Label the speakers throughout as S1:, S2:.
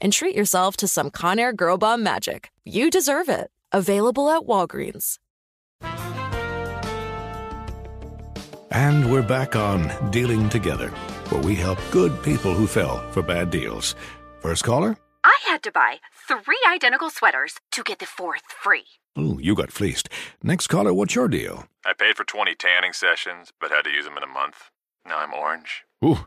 S1: and treat yourself to some Conair Girl Bomb magic. You deserve it. Available at Walgreens.
S2: And we're back on Dealing Together, where we help good people who fell for bad deals. First caller?
S3: I had to buy three identical sweaters to get the fourth free.
S2: Ooh, you got fleeced. Next caller, what's your deal?
S4: I paid for 20 tanning sessions, but had to use them in a month. Now I'm orange.
S2: Ooh,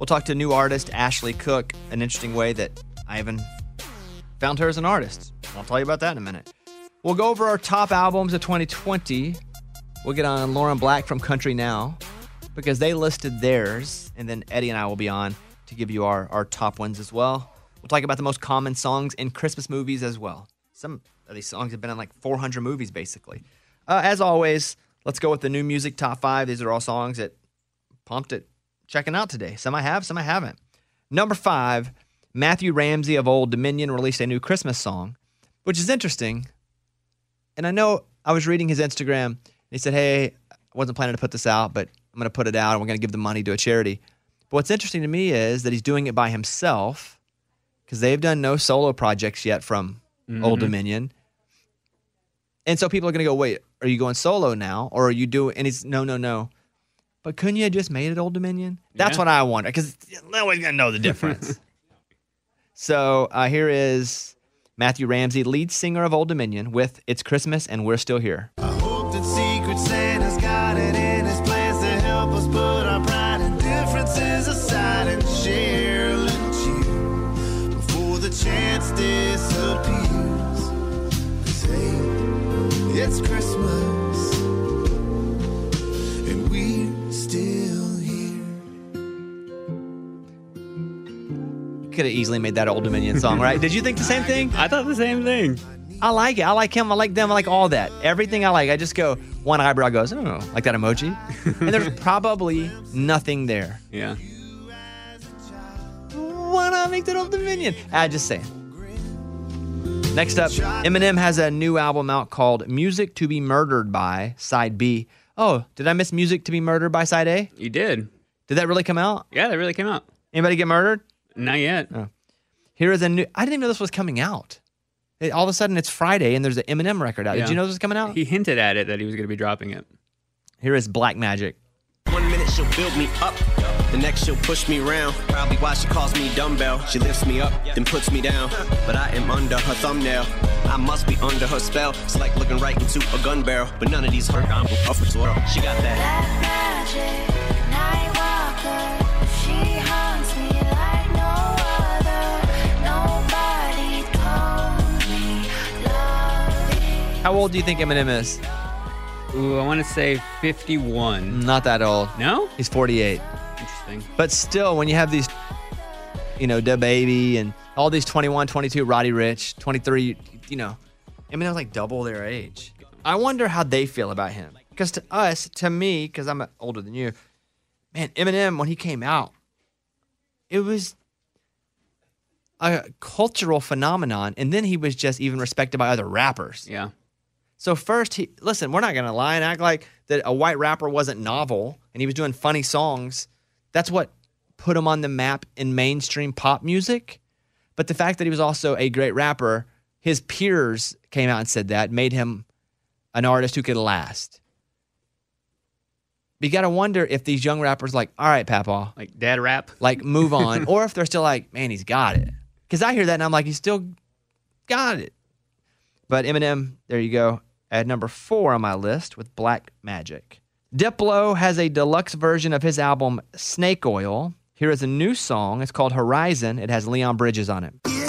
S5: We'll talk to a new artist Ashley Cooke, an interesting way that I haven't found her as an artist. I'll tell you about that in a minute. We'll go over our top albums of 2020. We'll get on Lauren Black from Country Now because they listed theirs, and then Eddie and I will be on to give you our, our top ones as well. We'll talk about the most common songs in Christmas movies as well. Some of these songs have been in like 400 movies basically. Uh, as always, let's go with the new music top five. These are all songs that pumped it checking out today. Some I have, some I haven't. Number five, Matthew Ramsey of Old Dominion released a new Christmas song, which is interesting. And I know I was reading his Instagram. And he said, Hey, I wasn't planning to put this out, but I'm going to put it out and we're going to give the money to a charity. But what's interesting to me is that he's doing it by himself because they've done no solo projects yet from Old
S6: Mhm.
S5: Dominion. And so people are going to go, Wait, are you going solo now? Or are you doing, and he's, No, no, no. But couldn't you have just made it Old Dominion? That's
S6: Yeah.
S5: what I wonder because nobody's going to know the difference. so uh, here is Matthew Ramsey, lead singer of Old Dominion, with It's Christmas and We're Still Here. Could have easily made that Old Dominion song, right? Did you think the same thing?
S6: I thought the same thing.
S5: I like it. I like him. I like them. I like all that. Everything I like. I just go, one eyebrow goes, oh, like that emoji. and there's probably nothing there.
S6: Yeah.
S5: Why not make that Old Dominion? I just say. Next up, Eminem has a new album out called Music to Be Murdered By, Side B. Oh, did I miss Music to Be Murdered by Side A?
S6: You did.
S5: Did that really come out?
S6: Yeah, that really came out.
S5: Anybody get murdered?
S6: Not yet.
S5: Oh. Here is a new. I didn't even know this was coming out. It- all of a sudden, it's Friday and there's an Eminem record out.
S6: Yeah.
S5: Did you know this was coming out?
S6: He hinted at it that he was going to be dropping it.
S5: Here is Black Magic.
S7: One minute she'll build me up, the next she'll push me around. Probably why she calls me dumbbell. She lifts me up, then puts me down. But I am under her thumbnail. I must be under her spell. It's like looking right into a gun barrel. But none of these hurt. I'm off as well. She got that.
S5: How old do you think Eminem is?
S6: Ooh, I want to say 51.
S5: Not that old.
S6: No?
S5: He's 48.
S6: Interesting.
S5: But still, when you have these, you know, Da Baby and all these 21, 22, Roddy Ricch, 23, you know, Eminem's like double their age. I wonder how they feel about him. Because to us, to me, because I'm uh, older than you, man, Eminem when he came out, it was a cultural phenomenon, and then he was just even respected by other rappers.
S6: Yeah.
S5: So first, he listen. We're not gonna lie and act like that a white rapper wasn't novel and he was doing funny songs. That's what put him on the map in mainstream pop music. But the fact that he was also a great rapper, his peers came out and said that made him an artist who could last. But you got to wonder if these young rappers like, all right, Papa,
S6: Like dad rap.
S5: like move on, or if they're still like, man, he's got it. Because I hear that and I'm like, he's still got it. But Eminem, there you go, at number four on my list with Black Magic. Diplo has a deluxe version of his album Snake Oil. Here is a new song. It's called Horizon. It has Leon Bridges on it.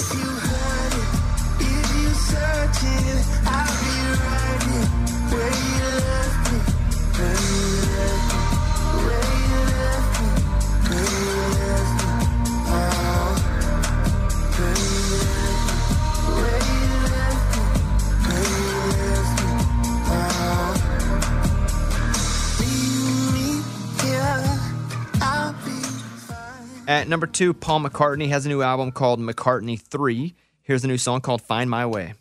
S5: At number two, Paul McCartney has a new album called McCartney 3. Here's a new song called Find My Way.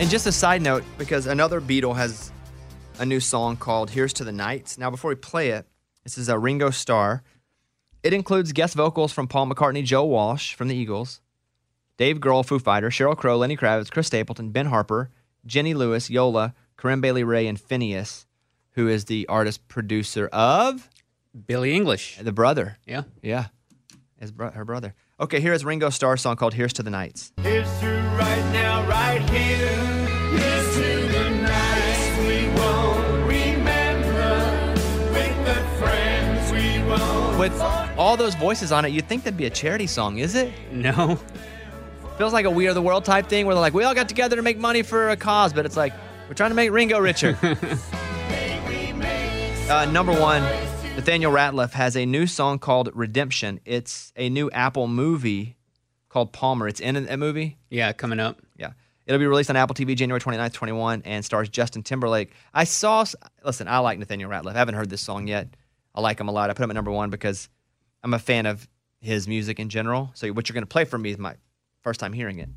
S5: And just a side note, because another Beatle has a new song called Here's to the Nights. Now, before we play it, this is a Ringo Starr. It includes guest vocals from Paul McCartney, Joe Walsh from the Eagles, Dave Grohl, Foo Fighter, Sheryl Crow, Lenny Kravitz, Chris Stapleton, Ben Harper, Jenny Lewis, Yola, Corinne Bailey Rae, and Finneas, who is the artist producer of
S6: Billie Eilish.
S5: the brother.
S6: Yeah.
S5: Yeah, his bro- her brother. Okay, here is Ringo Starr's song called Here's to the Nights.
S8: Here's to right now, right here. With
S5: all those voices on it, you'd think that'd be a charity song, is it?
S6: No.
S5: Feels like a We Are the World type thing where they're like, we all got together to make money for a cause, but it's like, we're trying to make Ringo richer. uh, number one, Nathaniel Rateliff has a new song called Redemption. It's a new Apple movie called Palmer. It's in a movie.
S6: Yeah, coming up.
S5: Yeah. It'll be released on Apple TV January 29th, 21, and stars Justin Timberlake. I saw, listen, I like Nathaniel Rateliff. I haven't heard this song yet. I like him a lot. I put him at number one because I'm a fan of his music in general. So what you're going to play for me is my first time hearing it.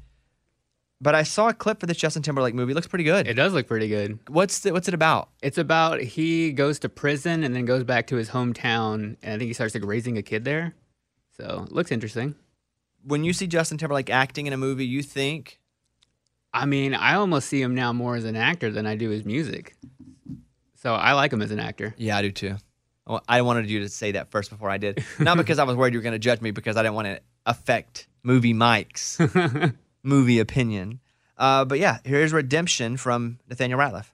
S5: But I saw a clip for this Justin Timberlake movie. It looks pretty good.
S6: It does look pretty good.
S5: What's the, what's it about?
S6: It's about he goes to prison and then goes back to his hometown, and I think he starts like raising a kid there. So it looks interesting.
S5: When you see Justin Timberlake acting in a movie, you think
S6: I mean, I almost see him now more as an actor than I do his music. So I like him as an actor.
S5: Yeah, I do too. I wanted you to say that first before I did. Not because I was worried you were going to judge me, because I didn't want to affect movie Mike's movie opinion. Uh, but yeah, here's Redemption from Nathaniel Rateliff.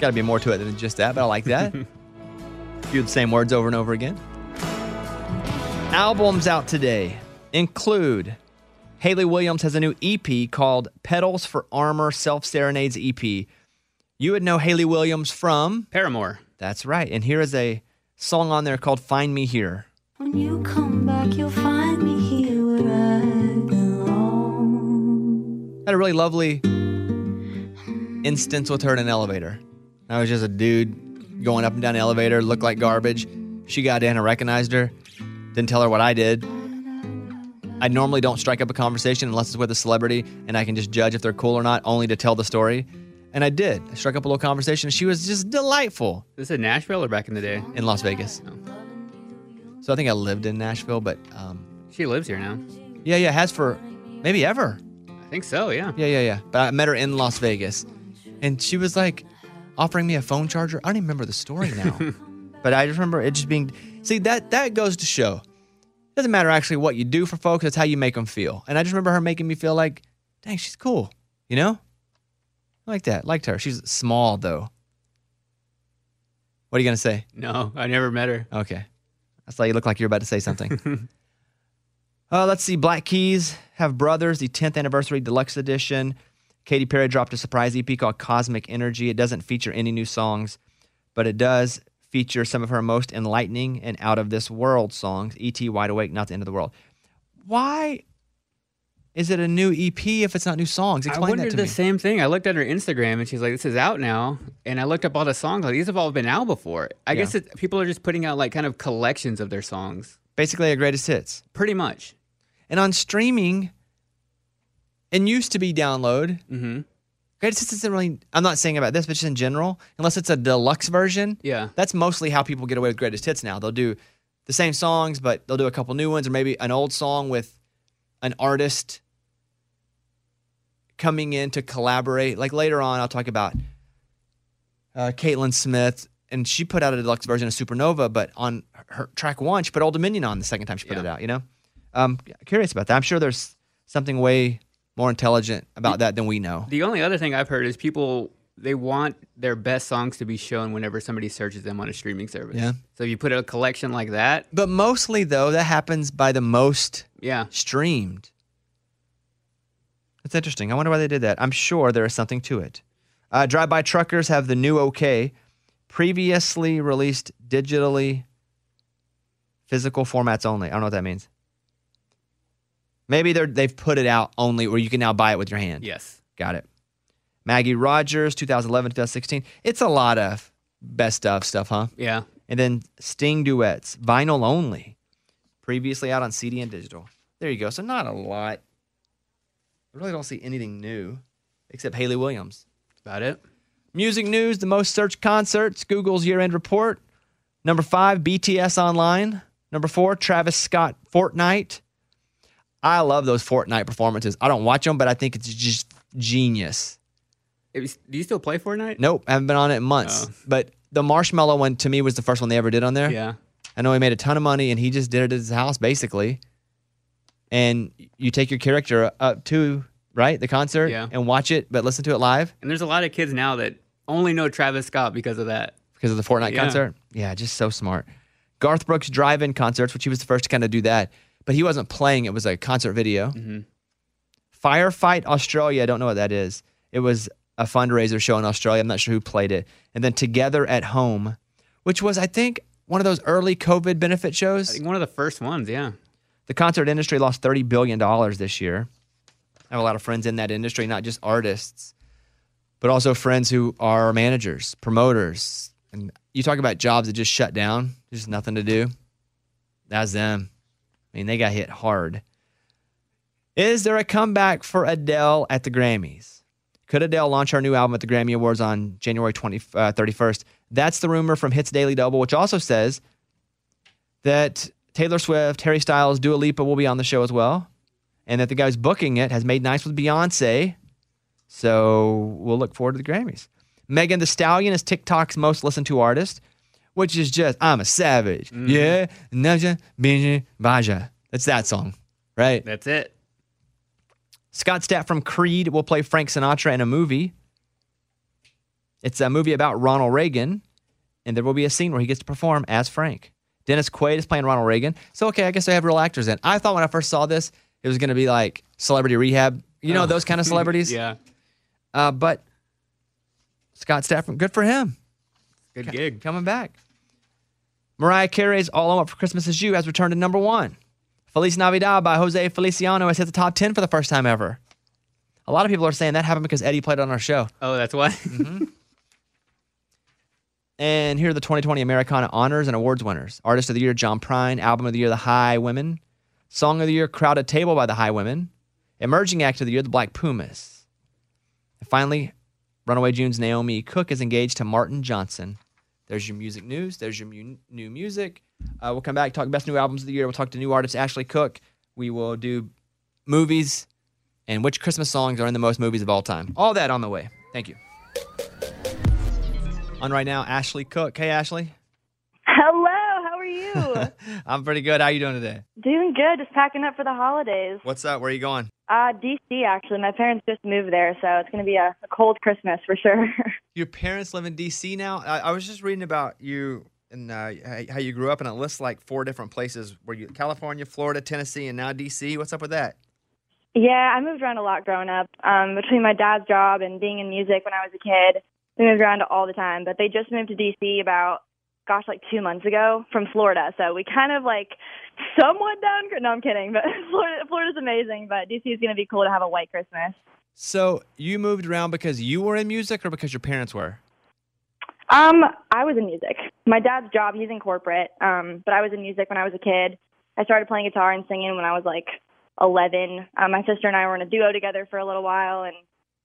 S5: Got to be more to it than just that, but I like that. Do the same words over and over again. Albums out today include Hayley Williams has a new EP called Petals for Armor Self Serenades EP. You would know Hayley Williams from
S6: Paramore.
S5: That's right. And here is a song on there called Find Me Here.
S9: When you come back, you'll find me here where I belong.
S5: had a really lovely instance with her in an elevator. I was just a dude going up and down the elevator, looked like garbage. She got in, I recognized her, didn't tell her what I did. I normally don't strike up a conversation unless it's with a celebrity and I can just judge if they're cool or not, only to tell the story. And I did. I struck up a little conversation. She was just delightful.
S6: This is in Nashville or back in the day?
S5: In Las Vegas. So I think I lived in Nashville, but um,
S6: She lives here now.
S5: yeah, yeah, has for maybe ever.
S6: I think so, yeah.
S5: Yeah, yeah, yeah. But I met her in Las Vegas, and she was like offering me a phone charger. I don't even remember the story now, but I just remember it just being. See that that goes to show. It doesn't matter actually what you do for folks; it's how you make them feel. And I just remember her making me feel like, dang, she's cool. You know, I like that. Liked her. She's small though. What are you gonna say?
S6: No, I never met her.
S5: Okay. I saw you look like you're about to say something. uh, let's see. Black Keys have Brothers, the 10th anniversary deluxe edition. Katy Perry dropped a surprise EP called Cosmic Energy. It doesn't feature any new songs, but it does feature some of her most enlightening and out of this world songs. E.T. Wide Awake, Not the End of the World. Why is it a new EP if it's not new songs?
S6: I
S5: Explain that
S6: wondered
S5: to
S6: the
S5: me.
S6: same thing. I looked at her Instagram and she's like, "This is out now." And I looked up all the songs. Like these have all been out before. I
S5: Yeah.
S6: guess it, people are just putting out like kind of collections of their songs.
S5: Basically, a greatest hits.
S6: Pretty much.
S5: And on streaming, it used to be download.
S6: Mm-hmm.
S5: Greatest hits isn't really. I'm not saying about this, but just in general, unless it's a deluxe version.
S6: Yeah.
S5: That's mostly how people get away with greatest hits now. They'll do the same songs, but they'll do a couple new ones, or maybe an old song with an artist coming in to collaborate. Like later on, I'll talk about uh, Caitlyn Smith, and she put out a deluxe version of Supernova, but on her track one, she put Old Dominion on the second time she put it out. You know, um, curious about that. I'm sure there's something way more intelligent about that than we know.
S6: The only other thing I've heard is people they want their best songs to be shown whenever somebody searches them on a streaming service.
S5: Yeah.
S6: So if you put a collection like that,
S5: But mostly, though, that happens by the most
S6: yeah.
S5: streamed. That's interesting. I wonder why they did that. I'm sure there is something to it. Uh, Drive-by truckers have the new OK, previously released digitally, physical formats only. I don't know what that means. Maybe they're they've put it out only where you can now buy it with your hand.
S6: Yes.
S5: Got it. Maggie Rogers, 2011, 2016. It's a lot of best of stuff, huh?
S6: Yeah.
S5: And then Sting duets, vinyl only, previously out on CD and digital. There you go. So not a lot. I really don't see anything new except Hayley Williams.
S6: That's about it.
S5: Music news, the most searched concerts, Google's year end report. Number five, BTS Online. Number four, Travis Scott Fortnite. I love those Fortnite performances. I don't watch them, but I think it's just genius.
S6: It do you still play Fortnite?
S5: Nope, I haven't been on it in months.
S6: Oh.
S5: But the Marshmello one to me was the first one they ever did on there.
S6: Yeah.
S5: I know he made a ton of money and he just did it at his house basically. And you take your character up to right the concert
S6: Yeah.
S5: and watch it, but listen to it live
S6: And there's a lot of kids now that only know Travis Scott because of that.
S5: because of the Fortnite
S6: Yeah.
S5: concert. Yeah, just so smart. Garth Brooks drive-in concerts, which he was the first to kind of do that, but he wasn't playing. It was a concert video.
S6: Mm-hmm.
S5: Firefight Australia. I don't know what that is. It was a fundraiser show in Australia. I'm not sure who played it. And then Together at Home, which was I think one of those early COVID benefit shows.
S6: I think one of the first ones, yeah.
S5: The concert industry lost $30 billion this year. I have a lot of friends in that industry, not just artists, but also friends who are managers, promoters. And you talk about jobs that just shut down, there's nothing to do. That's them. I mean, they got hit hard. Is there a comeback for Adele at the Grammys? Could Adele launch her new album at the Grammy Awards on January 20, uh, 31st? That's the rumor from Hits Daily Double, which also says that Taylor Swift, Harry Styles, Dua Lipa will be on the show as well, and that the guy who's booking it has made nice with Beyonce. So we'll look forward to the Grammys. Megan Thee Stallion is TikTok's most listened to artist, which is just I'm a savage. Yeah, Naja Binja Baja. That's that song, right?
S6: That's it.
S5: Scott Stapp from Creed will play Frank Sinatra in a movie. It's a movie about Ronald Reagan, and there will be a scene where he gets to perform as Frank. Dennis Quaid is playing Ronald Reagan. So, okay, I guess they have real actors in. I thought when I first saw this, it was going to be like Celebrity Rehab, you know,
S6: Oh.
S5: those kind of celebrities.
S6: yeah.
S5: Uh, but Scott from- good for him.
S6: Good gig.
S5: Coming back. Mariah Carey's All I Want for Christmas Is You has returned to number one. Feliz Navidad by Jose Feliciano has hit the top 10 for the first time ever. A lot of people are saying that happened because Eddie played on our show.
S6: Oh, that's why. Mm-hmm.
S5: And here are the 2020 Americana honors and awards winners. Artist of the Year, John Prine. Album of the Year, The Highwomen. Song of the Year, Crowded Table by The Highwomen. Emerging Act of the Year, The Black Pumas. And finally, Runaway June's Naomi Cook is engaged to Martin Johnson. There's your music news. There's your mu- new music. Uh, we'll come back, talk best new albums of the year. We'll talk to new artist Ashley Cooke. We will do movies and which Christmas songs are in the most movies of all time. All that on the way. Thank you. On right now, Ashley Cooke. Hey, Ashley.
S10: Hello, how are you?
S5: I'm pretty good. How you doing today?
S10: Doing good, just packing up for the holidays.
S5: What's up? Where are you going?
S10: Uh, DC actually. My parents just moved there, so it's going to be a, a cold Christmas for sure.
S5: Your parents live in D.C. now. I, I was just reading about you and uh, how- how you grew up, and it lists like four different places where you California, Florida, Tennessee, and now D.C. What's up with that?
S10: yeah, I moved around a lot growing up. Um, between my dad's job and being in music when I was a kid, we moved around all the time. But they just moved to DC about, gosh, like two months ago from Florida. So we kind of like somewhat downgrade. No, I'm kidding. But Florida, Florida's amazing. But DC is going to be cool to have a white Christmas.
S5: So you moved around because you were in music, or because your parents were?
S10: Um, I was in music. My dad's job, he's in corporate. Um, but I was in music when I was a kid. I started playing guitar and singing when I was like 11. Um, my sister and I were in a duo together for a little while, and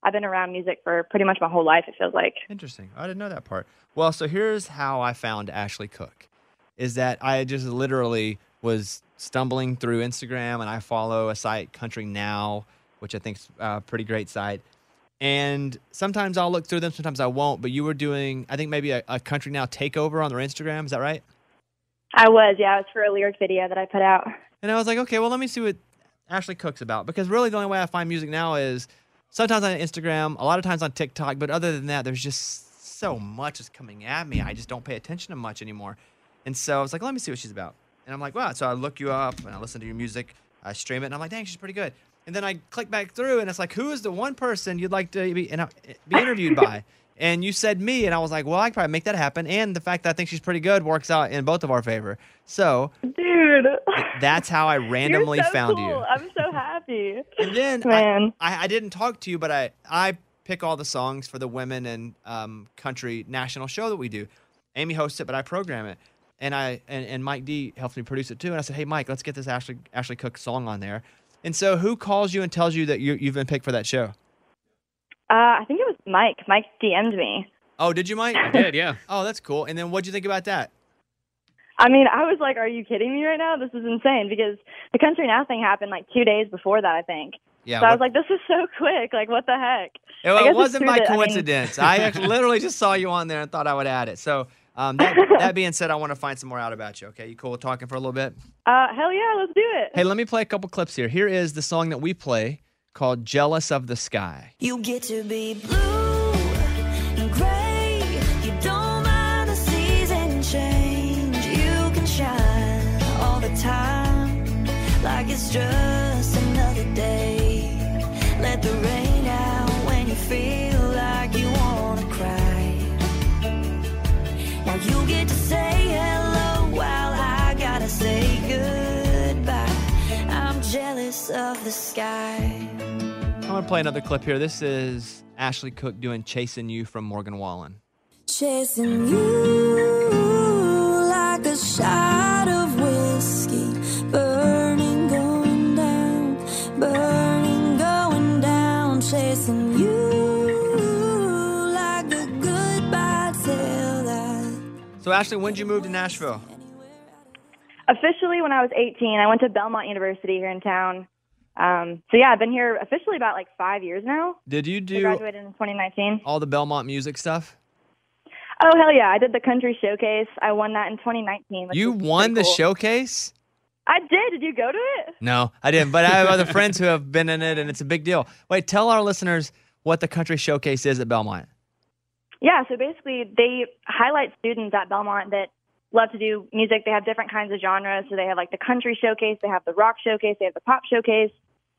S10: I've been around music for pretty much my whole life. It feels like.
S5: Interesting. I didn't know that part. Well, so here's how I found Ashley Cooke. Is that I just literally was stumbling through Instagram and I follow a site Country Now, which I think is a pretty great site. And sometimes I'll look through them, sometimes I won't. But you were doing, I think maybe a, a Country Now takeover on their Instagram. Is that right?
S10: I was, yeah. It was for a lyric video that I put out.
S5: And I was like, okay, well, let me see what Ashley Cooke's about. Because really, the only way I find music now is sometimes on Instagram, a lot of times on TikTok. But other than that, there's just so much is coming at me. I just don't pay attention to much anymore. And so I was like, let me see what she's about. And I'm like, wow. So I look you up and I listen to your music, I stream it, and I'm like, dang, she's pretty good. And then I click back through, and it's like, who is the one person you'd like to be, and, uh, be interviewed by? And you said me, and I was like, well, I could probably make that happen. And the fact that I think she's pretty good works out in both of our favor. So,
S10: dude,
S5: that's how I randomly
S10: so
S5: found
S10: cool.
S5: you.
S10: I'm so happy.
S5: And then
S10: Man.
S5: I, I, I didn't talk to you, but I, I pick all the songs for the women and um, country national show that we do. Amy hosts it, but I program it. And I and, and Mike D helps me produce it too. And I said, Hey Mike, let's get this Ashley Ashley Cooke song on there. And so who calls you and tells you that you, you've been picked for that show?
S10: Uh, I think Mike. Mike DM'd me.
S5: Oh, did you, Mike? I
S6: did, yeah.
S5: Oh, that's cool. And then what'd you think about that?
S10: I mean, I was like, "Are you kidding me right now? This is insane." Because the Country Now thing happened like two days before that, I think.
S5: Yeah,
S10: So I was like, "This is so quick! Like, what the heck?"
S5: It,
S10: I
S5: well,
S10: guess
S5: it wasn't
S10: true
S5: by
S10: that- I mean-
S5: coincidence. I, actually literally just saw you on there and thought I would add it. So um, that, that being said, I want to find some more out about you. Okay, you cool with talking for a little bit?
S10: Uh, hell yeah, let's do it.
S5: Hey, let me play a couple clips here. Here is the song that we play called "Jealous of the Sky."
S9: You get to be blue and gray. You don't mind the season change. You can shine all the time like it's just another day. Let the rain out when you feel like you wanna cry. Now you get to say hello while I gotta say goodbye. I'm jealous of the sky.
S5: I'm gonna play another clip here. This is Ashley Cooke doing "Chasing You" from Morgan Wallen.
S9: Chasing you like a shot of whiskey, burning, going down, burning, going down. Chasing you like a goodbye till.
S5: So, Ashley, when did you move to Nashville?
S10: Officially, when I was 18, I went to Belmont University here in town. Um, so yeah, I've been here officially about like five years now.
S5: Did you
S10: I
S5: do
S10: graduated in 2019.
S5: all the Belmont music stuff?
S10: Oh hell yeah! I did the country showcase. I won that in 2019.
S5: You won the
S10: cool.
S5: showcase?
S10: I did. Did you go to it?
S5: No, I didn't. But I have other friends who have been in it, and it's a big deal. Wait, tell our listeners what the country showcase is at Belmont.
S10: Yeah. So basically, they highlight students at Belmont that love to do music. They have different kinds of genres. So they have like the country showcase, they have the rock showcase, they have the pop showcase.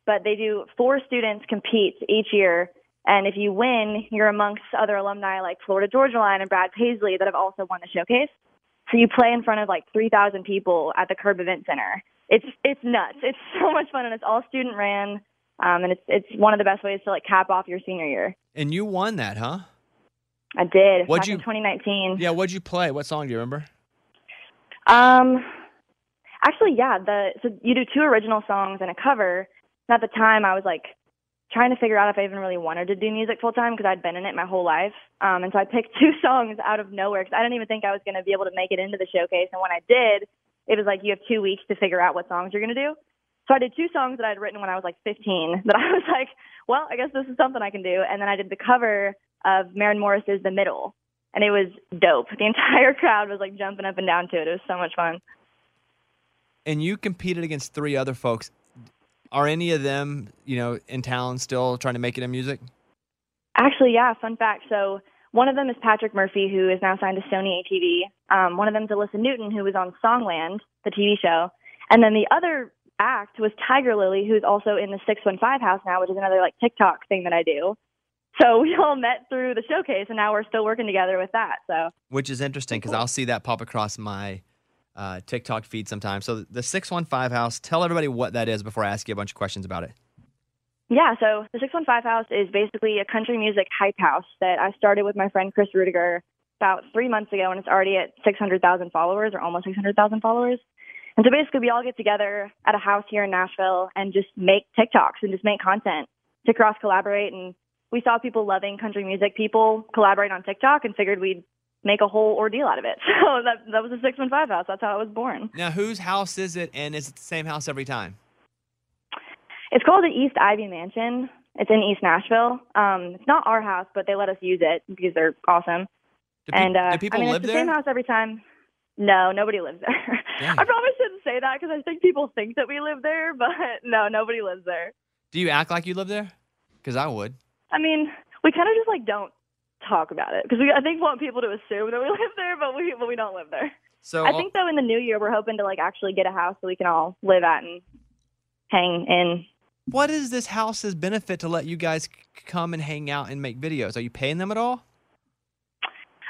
S10: But they do four students compete each year. And if you win, you're amongst other alumni like Florida Georgia Line and Brad Paisley that have also won the showcase. So you play in front of like 3,000 people at the Curb Event Center. It's it's nuts. It's so much fun, and it's all student ran. Um, and it's it's one of the best ways to like cap off your senior year.
S5: And you won that, huh?
S10: I did
S5: What'd
S10: back
S5: you-
S10: in 2019.
S5: Yeah, what'd you play? What song do you remember?
S10: Um, actually, yeah. The so you do two original songs and a cover. At the time, I was like trying to figure out if I even really wanted to do music full time because I'd been in it my whole life. Um, and so I picked two songs out of nowhere because I didn't even think I was going to be able to make it into the showcase. And when I did, it was like you have two weeks to figure out what songs you're going to do. So I did two songs that I'd written when I was like 15 that I was like, well, I guess this is something I can do. And then I did the cover of Maren Morris's The Middle. And it was dope. The entire crowd was like jumping up and down to it. It was so much fun.
S5: And you competed against three other folks. Are any of them, you know, in town still trying to make it in music?
S10: Actually, yeah, fun fact. So one of them is Patrick Murphy, who is now signed to Sony ATV. Um, one of them is Alyssa Newton, who was on Songland, the TV show. And then the other act was Tiger Lily, who's also in the 615 house now, which is another like TikTok thing that I do. So we all met through the showcase, and now we're still working together with that. So
S5: Which is interesting because I'll see that pop across my uh, TikTok feed sometimes. So the 615 house, tell everybody what that is before I ask you a bunch of questions about it.
S10: Yeah, so the 615 House is basically a country music hype house that I started with my friend Chris Rudiger about three months ago, and it's already at 600,000 followers or almost 600,000 followers. And so basically, we all get together at a house here in Nashville and just make TikToks and just make content to cross collaborate. And we saw people loving country music, people collaborate on TikTok, and figured we'd make a whole ordeal out of it. So that that was a 615 House. That's how it was born.
S5: Now, whose house is it, and is it the same house every time?
S10: It's called the East Ivy Mansion. It's in East Nashville. Um, it's not our house, but they let us use it because they're awesome.
S5: Do pe-
S10: and uh,
S5: do people
S10: I mean,
S5: live
S10: it's the
S5: there?
S10: same house every time. No, nobody lives there. I probably shouldn't say that because I think people think that we live there, but no, nobody lives there.
S5: Do you act like you live there? Because I would.
S10: I mean, we kind of just like don't talk about it because we I think want people to assume that we live there, but we but we don't live there.
S5: So
S10: I think though in the new year we're hoping to like actually get a house that we can all live at and hang in.
S5: What is this house's benefit to let you guys c- come and hang out and make videos? Are you paying them at all?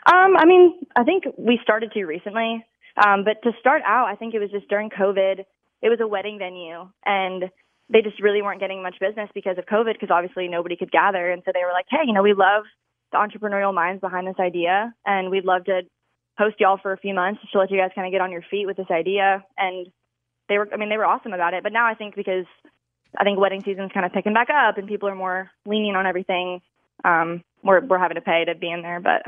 S10: Um, I mean, I think we started to recently. Um, but to start out, I think it was just during COVID. It was a wedding venue, and they just really weren't getting much business because of COVID, because obviously nobody could gather. And so they were like, "Hey, you know, we love the entrepreneurial minds behind this idea, and we'd love to host y'all for a few months to let you guys kind of get on your feet with this idea." And they were, I mean, they were awesome about it. But now I think because I think wedding season's kind of picking back up, and people are more lenient on everything. Um, we're we're having to pay to be in there, but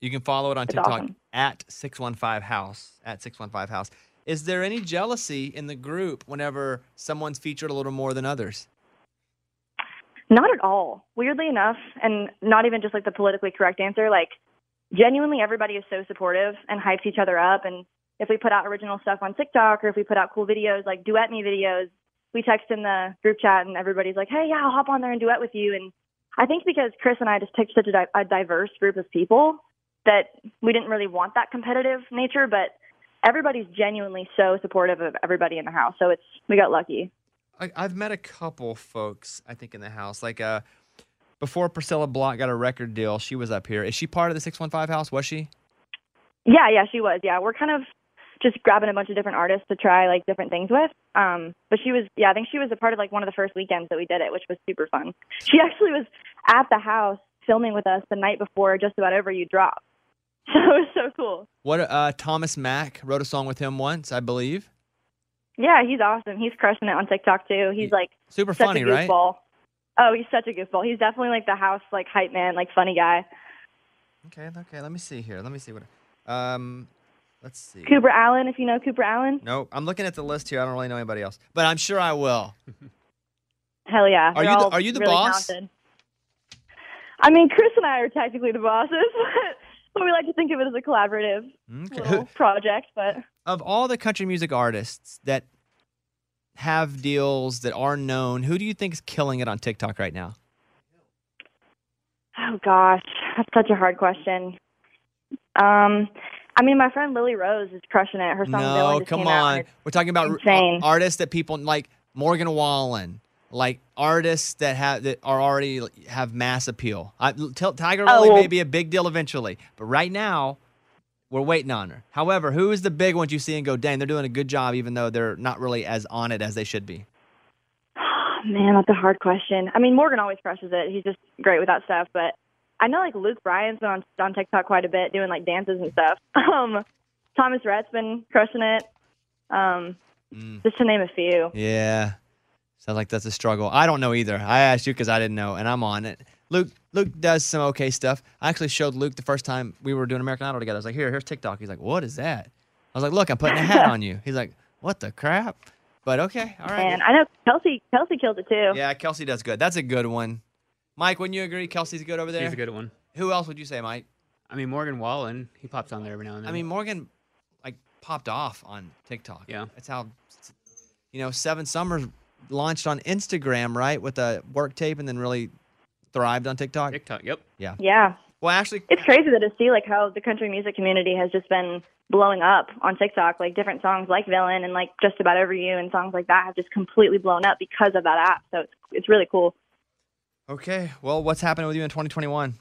S5: You can follow it on TikTok
S10: awesome.
S5: at 615 House. At 615 House. Is there any jealousy in the group whenever someone's featured a little more than others?
S10: Not at all. Weirdly enough, and not even just like the politically correct answer, like genuinely everybody is so supportive and hypes each other up. And if we put out original stuff on TikTok or if we put out cool videos like duet me videos, we text in the group chat and everybody's like, hey, yeah, I'll hop on there and duet with you. And I think because Chris and I just picked such a, di- a diverse group of people that we didn't really want that competitive nature, but everybody's genuinely so supportive of everybody in the house. So it's, we got lucky.
S5: I, I've met a couple folks, I think, in the house. Like uh, before Priscilla Block got a record deal, she was up here. Is she part of the 615 House? Was she?
S10: Yeah, yeah, she was. Yeah, we're kind of just grabbing a bunch of different artists to try like different things with. Um, but she was, yeah, I think she was a part of like one of the first weekends that we did it, which was super fun. She actually was at the house filming with us the night before just about over you dropped. So it was so cool.
S5: What? Uh, Thomas Mack wrote a song with him once, I believe.
S10: Yeah, he's awesome. He's crushing it on TikTok too. He's like
S5: Super funny,
S10: a
S5: right?
S10: Oh, he's such a goofball. He's definitely like the house like hype man, like funny guy.
S5: Okay, okay. Let me see here. Let me see what. Um, let's see.
S10: Cooper Alan, if you know Cooper Alan.
S5: Nope. I'm looking at the list here. I don't really know anybody else, but I'm sure I will.
S10: Hell yeah.
S5: Are
S10: They're
S5: you the- are you the
S10: really
S5: boss?
S10: talented. I mean, Chris and I are technically the bosses, but we like to think of it as a collaborative
S5: Okay.
S10: little project. But
S5: Of all the country music artists that have deals that are known, who do you think is killing it on TikTok right now?
S10: oh gosh, that's such a hard question. Um, I mean, my friend Lily Rose is crushing it. Her song
S5: No, come on. We're talking about
S10: insane.
S5: artists that people like Morgan Wallen, like artists that have that are already have mass appeal. I, tell, Tiger
S10: Oh,
S5: Lily
S10: well-
S5: may be a big deal eventually, but right now we're waiting on her. However, who is the big ones you see and go, dang, they're doing a good job, even though they're not really as on it as they should be?
S10: Man, that's a hard question. I mean, Morgan always crushes it. He's just great with that stuff. But I know like Luke Bryan's been on on TikTok quite a bit, doing like dances and stuff. Um, Thomas Rhett's been crushing it. Um,
S5: Mm.
S10: just to name a few.
S5: Yeah. Sounds like that's a struggle. I don't know either. I asked you because I didn't know, and I'm on it. Luke Luke does some okay stuff. I actually showed Luke the first time we were doing American Idol together. I was like, here, here's TikTok. He's like, what is that? I was like, look, I'm putting a hat on you. He's like, what the crap? But okay, all right.
S10: And I know Kelsey Kelsey killed it too.
S5: Yeah, Kelsey does good. That's a good one. Mike, wouldn't you agree? Kelsey's good over there.
S6: He's a good one.
S5: Who else would you say, Mike?
S6: I mean, Morgan Wallen, he pops on there every now and then.
S5: I mean, Morgan like popped off on TikTok.
S6: Yeah.
S5: That's how you know, Seven Summers launched on Instagram, right? With a work tape and then really thrived on TikTok.
S6: TikTok, yep.
S5: Yeah.
S10: Yeah.
S5: Well, actually,
S10: It's crazy though to see like how the country music community has just been blowing up on TikTok. Like different songs like Villain and like Just About Over You and songs like that have just completely blown up because of that app. So it's it's really cool.
S5: Okay. Well, what's happening with you in 2021?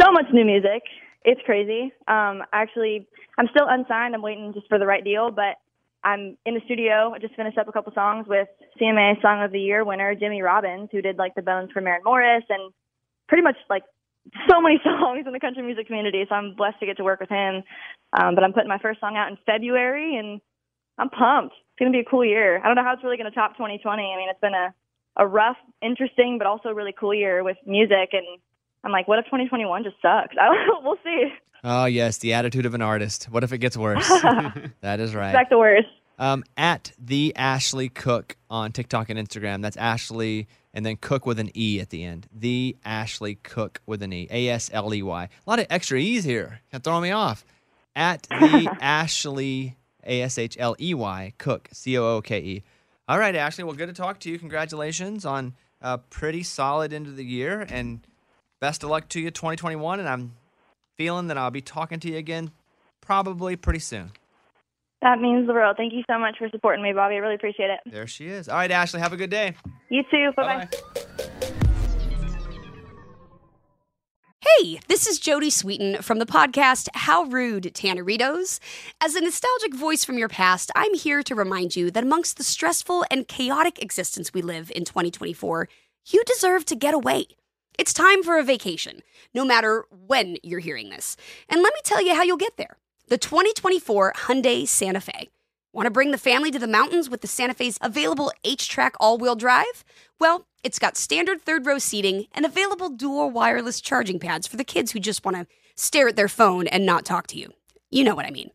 S10: So much new music. It's crazy. Um actually I'm still unsigned. I'm waiting just for the right deal, but I'm in the studio. I just finished up a couple songs with CMA Song of the Year winner Jimmy Robbins, who did like the Bones for Maren Morris and pretty much like so many songs in the country music community. So I'm blessed to get to work with him. Um, but I'm putting my first song out in February, and I'm pumped. It's gonna be a cool year. I don't know how it's really gonna top 2020. I mean, it's been a a rough, interesting, but also really cool year with music, and I'm like, what if 2021 just sucks? I don't, we'll see.
S5: Oh yes, the attitude of an artist. What if it gets worse? that is right.
S10: Expect the worst.
S5: Um, at the Ashley Cook on TikTok and Instagram. That's Ashley and then Cook with an E at the end. The Ashley Cook with an E. A S L E Y. A lot of extra E's here. Kind of throwing me off. At the Ashley A S H L E Y Cook C O O K E. All right, Ashley. Well, good to talk to you. Congratulations on a pretty solid end of the year, and best of luck to you 2021. And I'm feeling that I'll be talking to you again probably pretty soon.
S10: That means the world. Thank you so much for supporting me, Bobby. I really appreciate it.
S5: There she is. All right, Ashley. Have a good day.
S10: You too. Bye bye.
S11: Hey, this is Jodie Sweetin from the podcast How Rude Tanneritos. As a nostalgic voice from your past, I'm here to remind you that amongst the stressful and chaotic existence we live in 2024, you deserve to get away. It's time for a vacation, no matter when you're hearing this. And let me tell you how you'll get there. The 2024 Hyundai Santa Fe. Want to bring the family to the mountains with the Santa Fe's available HTRAC all wheel drive? Well, it's got standard third row seating and available dual wireless charging pads for the kids who just want to stare at their phone and not talk to you. You know what I mean.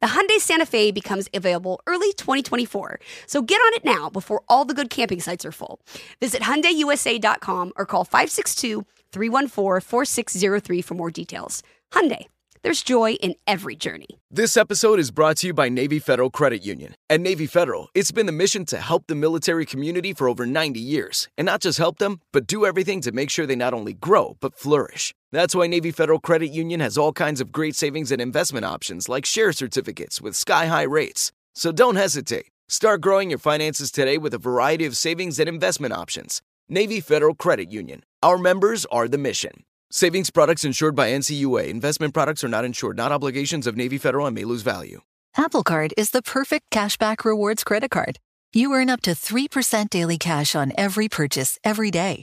S11: The Hyundai Santa Fe becomes available early 2024, so get on it now before all the good camping sites are full. Visit HyundaiUSA.com or call 562-314-4603 for more details. Hyundai, there's joy in every journey.
S12: This episode is brought to you by Navy Federal Credit Union. At Navy Federal, it's been the mission to help the military community for over 90 years. And not just help them, but do everything to make sure they not only grow, but flourish. That's why Navy Federal Credit Union has all kinds of great savings and investment options like share certificates with sky high rates. So don't hesitate. Start growing your finances today with a variety of savings and investment options. Navy Federal Credit Union. Our members are the mission. Savings products insured by NCUA. Investment products are not insured, not obligations of Navy Federal and may lose value.
S13: Apple Card is the perfect cashback rewards credit card. You earn up to 3% daily cash on every purchase every day.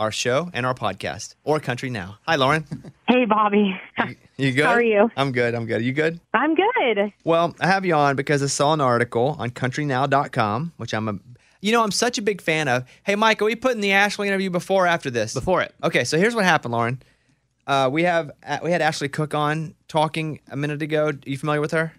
S5: our show and our podcast, or Country Now. Hi, Lauren.
S14: Hey, Bobby.
S5: You good?
S14: How are you?
S5: I'm good. I'm good. You good?
S14: I'm good.
S5: Well, I have you on because I saw an article on countrynow.com, which I'm a you know, I'm such a big fan of. Hey, Mike, are we putting the Ashley interview before or after this?
S6: Before it.
S5: Okay, so here's what happened, Lauren. Uh, we have we had Ashley Cooke on talking a minute ago. Are you familiar with her?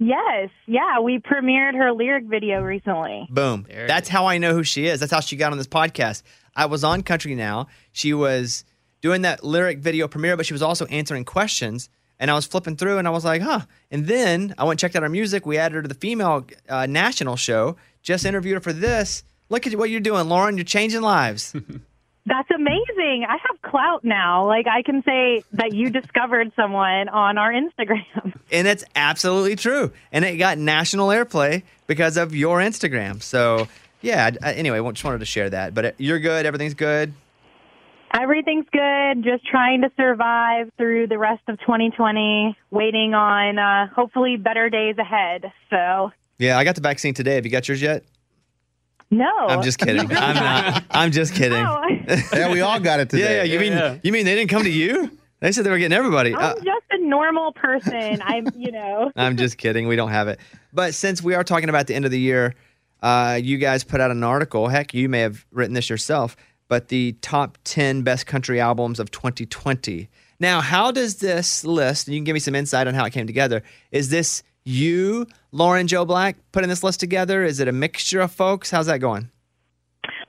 S14: Yes. Yeah, we premiered her lyric video recently.
S5: Boom. That's how I know who she is. That's how she got on this podcast. I was on Country Now. She was doing that lyric video premiere, but she was also answering questions. And I was flipping through and I was like, huh. And then I went and checked out her music. We added her to the female uh, national show. Just interviewed her for this. Look at what you're doing, Lauren. You're changing lives.
S14: That's amazing. I have clout now. Like I can say that you discovered someone on our Instagram.
S5: and it's absolutely true. And it got national airplay because of your Instagram. So Yeah. I, I- anyway, I just wanted to share that. But uh, you're good. Everything's good.
S14: Everything's good. Just trying to survive through the rest of 2020, waiting on uh, hopefully better days ahead. So,
S5: Yeah, I got the vaccine today. Have you got yours yet?
S14: no.
S5: I'm just kidding. I'm not. I'm just kidding.
S14: No,
S15: Yeah, we all got it today.
S5: Yeah, yeah. You mean you mean they didn't come to you? They said they were getting everybody. Uh,
S14: I'm just a normal person. I'm, you know.
S5: I'm just kidding. We don't have it. But since we are talking about the end of the year, uh, you guys put out an article. Heck, you may have written this yourself. But the top 10 best country albums of 2020. Now, how does this list, and you can give me some insight on how it came together, is this you, Lauren Jo Black, putting this list together? Is it a mixture of folks? How's that going?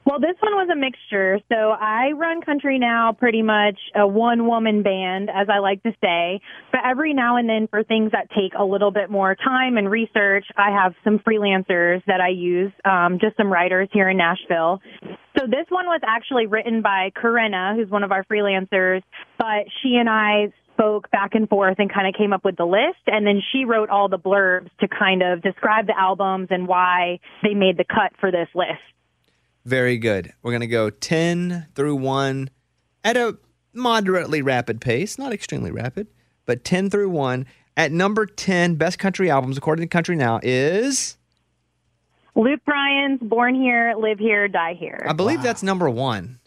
S14: Well, this one was a mixture. So I run country now pretty much a one woman band, as I like to say. But every now and then, for things that take a little bit more time and research, I have some freelancers that I use, um, just some writers here in Nashville. So this one was actually written by Corinna, who's one of our freelancers, but she and I spoke back and forth and kind of came up with the list and then she wrote all the blurbs to kind of describe the albums and why they made the cut for this list.
S5: Very good. We're going to go 10 through 1 at a moderately rapid pace, not extremely rapid, but 10 through 1. At number 10, best country albums, according to Country Now, is.
S14: Luke Bryan's Born Here, Live Here, Die Here.
S5: I believe that's number one.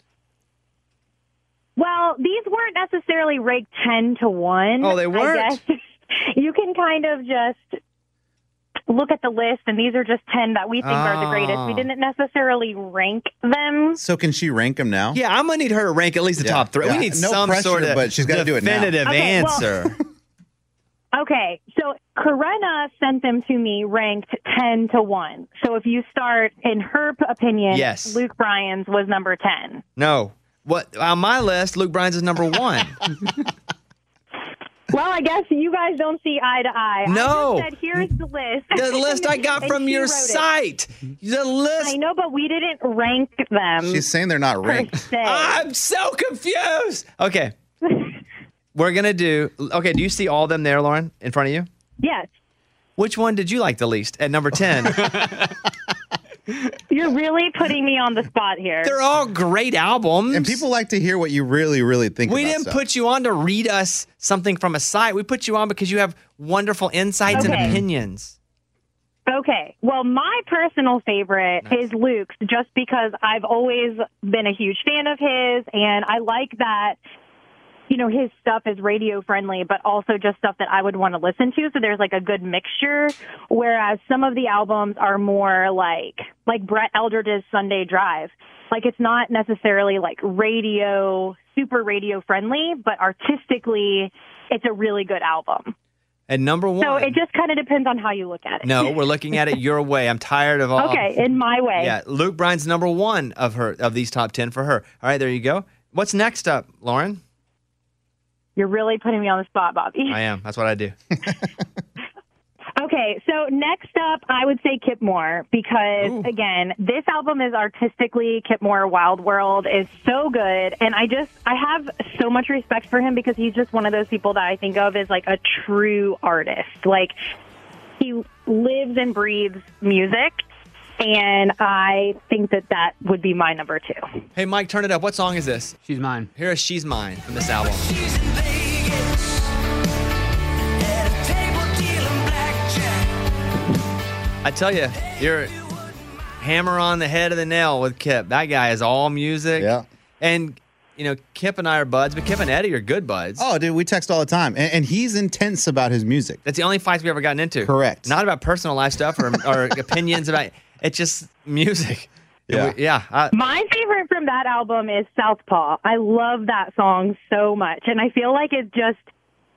S14: Well, these weren't necessarily ranked 10 to 1.
S5: Oh, they weren't?
S14: guess. You can kind of just look at the list, and these are just 10 that we think are the greatest. We
S15: Oh.
S14: didn't necessarily rank them.
S15: So can she rank them now?
S5: Yeah, I'm going to need her to rank at least the top three.
S15: Yeah.
S5: We need
S15: No
S5: some
S15: pressure,
S5: sort of
S15: but she's gotta do it now.
S5: definitive
S14: Okay, well-
S5: answer.
S14: Okay, so Corinna sent them to me ranked 10 to 1. So if you start, in her opinion,
S5: Yes.
S14: Luke Bryan's was number 10.
S5: no. What On my list, Luke Bryan's is number one.
S14: Well, I guess you guys don't see eye to eye.
S5: No.
S14: I just said, here's the list.
S5: the list I got from your
S14: wrote it.
S5: site. The list.
S14: I know, but we didn't rank them.
S15: She's saying they're not ranked.
S5: I'm so confused. Okay. We're going to do. Okay, do you see all of them there, Lauren, in front of you?
S14: Yes.
S5: Which one did you like the least at number 10?
S14: You're really putting me on the spot here.
S5: They're all great albums.
S15: And people like to hear what you really, really think
S5: We
S15: about
S5: didn't
S15: stuff.
S5: put you on to read us something from a site. We put you on because you have wonderful insights
S14: Okay.
S5: and opinions.
S14: Okay. Well, my personal favorite is Luke's just because I've always been a huge fan of his and I like that you know his stuff is radio friendly but also just stuff that I would want to listen to so there's like a good mixture whereas some of the albums are more like like Brett Eldredge's Sunday Drive. Like it's not necessarily like radio super radio friendly but artistically it's a really good album.
S5: And number one.
S14: So it just kind of depends on how you look at it.
S5: no, we're looking at it your way. I'm tired of all.
S14: Okay, in my way.
S5: Yeah, Luke Bryan's number one of her of these top ten for her. All right, there you go. What's next up, Lauren?
S14: You're really putting me on the spot, Bobby.
S5: I am. That's what I do.
S14: Okay, so next up, I would say Kip Moore because again, this album is artistically Kip Moore Wild World is so good, and I just I have so much respect for him because he's just one of those people that I think of as like a true artist. Like he lives and breathes music, and I think that that would be my number two.
S5: Hey, Mike, turn it up. What song is this?
S6: She's mine.
S5: Here is She's Mine from this album. I tell you, you're hammer on the head of the nail with Kip. That guy is all music.
S15: Yeah.
S5: And, you know, Kip and I are buds, but Kip and Eddie are good buds.
S15: Oh, dude, we text all the time, and, and he's intense about his music.
S5: That's the only fights we ever gotten into.
S15: Correct.
S5: Not about personal life stuff or, or opinions about it's just music.
S15: Yeah.
S5: we- yeah. I-
S14: My favorite from that album is Southpaw. I love that song so much, and I feel like it just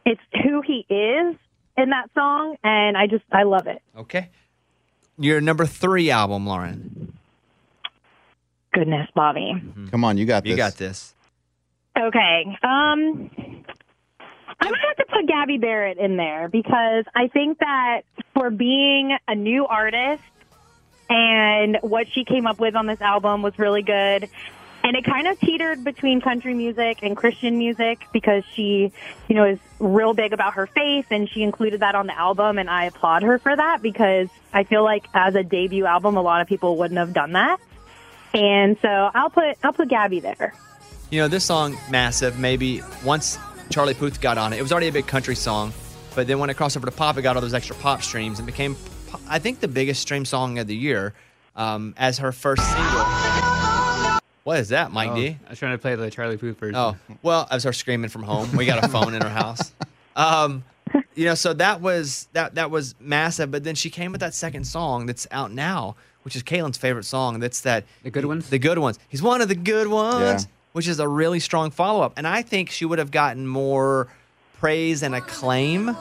S14: it's who he is in that song, and I just I love it.
S5: okay. Your number three album, Lauren.
S14: Goodness, Bobby.
S15: Come on, you got this.
S5: You got this.
S14: Okay. Um I'm gonna have to put Gabby Barrett in there because I think that for being a new artist and what she came up with on this album was really good. and it kind of teetered between country music and Christian music because she, you know, is real big about her faith and she included that on the album and I applaud her for that because I feel like as a debut album a lot of people wouldn't have done that. And so I'll put I'll put Gabby there.
S5: You know, this song, massive, maybe once Charlie Puth got on it, it was already a big country song. But then when it crossed over to pop, it got all those extra pop streams and became, I think, the biggest stream song of the year um, as her first single. What is that, Mike
S6: Oh,
S5: D?
S6: I was trying to play the Charlie Puth version.
S5: Oh, well, I was her screaming from home. We got a phone in our house. Um, you know, so that was that that was massive. But then she came with that second song that's out now, which is Caitlin's favorite song. That's that the good ones. The good ones. He's one of the good ones,
S15: Yeah.
S5: which is a really strong follow up. And I think she would have gotten more praise and acclaim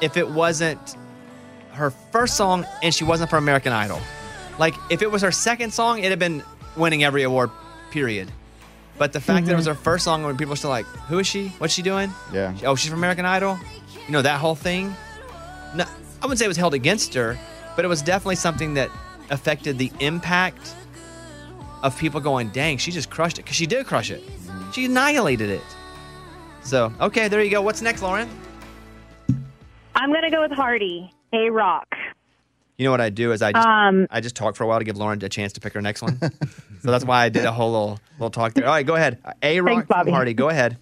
S5: if it wasn't her first song and she wasn't for American Idol. Like if it was her second song, it'd have been winning every award, period. But the fact that it was mm-hmm. her first song when people are still like, who is she? What's she doing?
S15: Yeah.
S5: Oh, she's from American Idol? You know, that whole thing? No, I wouldn't say it was held against her, but it was definitely something that affected the impact of people going, dang, she just crushed it. Because she did crush it. Mm-hmm. She annihilated it. So, okay, there you go. What's next, Lauren?
S14: I'm going to go with Hardy, A Rock.
S5: You know what I do is I just
S14: Um,
S5: I just talk for a while to give Lauren a chance to pick her next one. so that's why I did a whole little little talk there. All right, go ahead. A Rock
S14: Thanks.
S5: Hardy. Go ahead.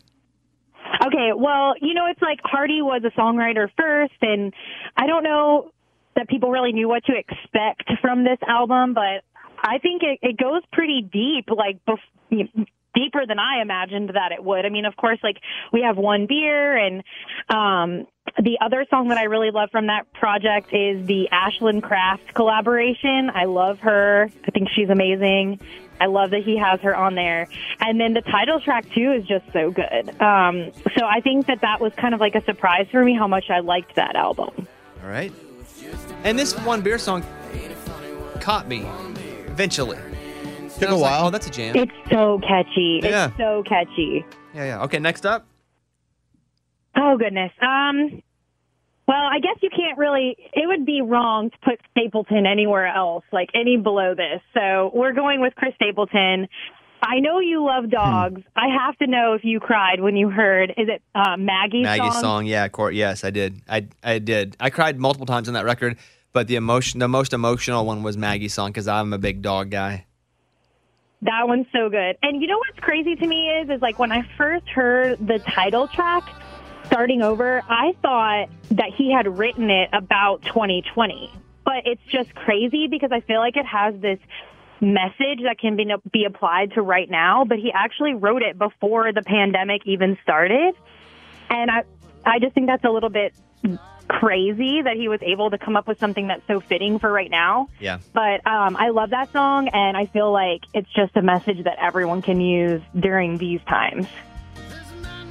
S14: Okay, well, you know, it's like Hardy was a songwriter first, and I don't know that people really knew what to expect from this album, but I think it, it goes pretty deep, like bef- deeper than I imagined that it would. I mean, of course, like we have one beer, and um, the other song that I really love from that project is the Ashlyn Craft collaboration. I love her. I think she's amazing. I love that he has her on there. And then the title track too is just so good. Um, so I think that that was kind of like a surprise for me how much I liked that album.
S5: All right. And this one beer song caught me eventually.
S15: Took a while.
S5: oh, that's a jam.
S14: It's so catchy.
S5: Yeah.
S14: It's so catchy.
S5: yeah, yeah. Okay, next up.
S14: Oh goodness. Um well, I guess you can't really it would be wrong to put Stapleton anywhere else, like any below this. So we're going with Chris Stapleton. I know you love dogs. I have to know if you cried when you heard is it uh, Maggie's,
S5: Maggie's song. Yeah, Court. Yes, I did. I I did. I cried multiple times on that record, but the emotion, the most emotional one was Maggie's song because I'm a big dog guy.
S14: That one's so good. And you know what's crazy to me is, is like when I first heard the title track, starting over, I thought that he had written it about 2020. But it's just crazy because I feel like it has this message that can be, be applied to right now. But he actually wrote it before the pandemic even started. And I, I just think that's a little bit crazy that he was able to come up with something that's so fitting for right now.
S5: Yeah.
S14: But um, I love that song, and I feel like it's just a message that everyone can use during these times.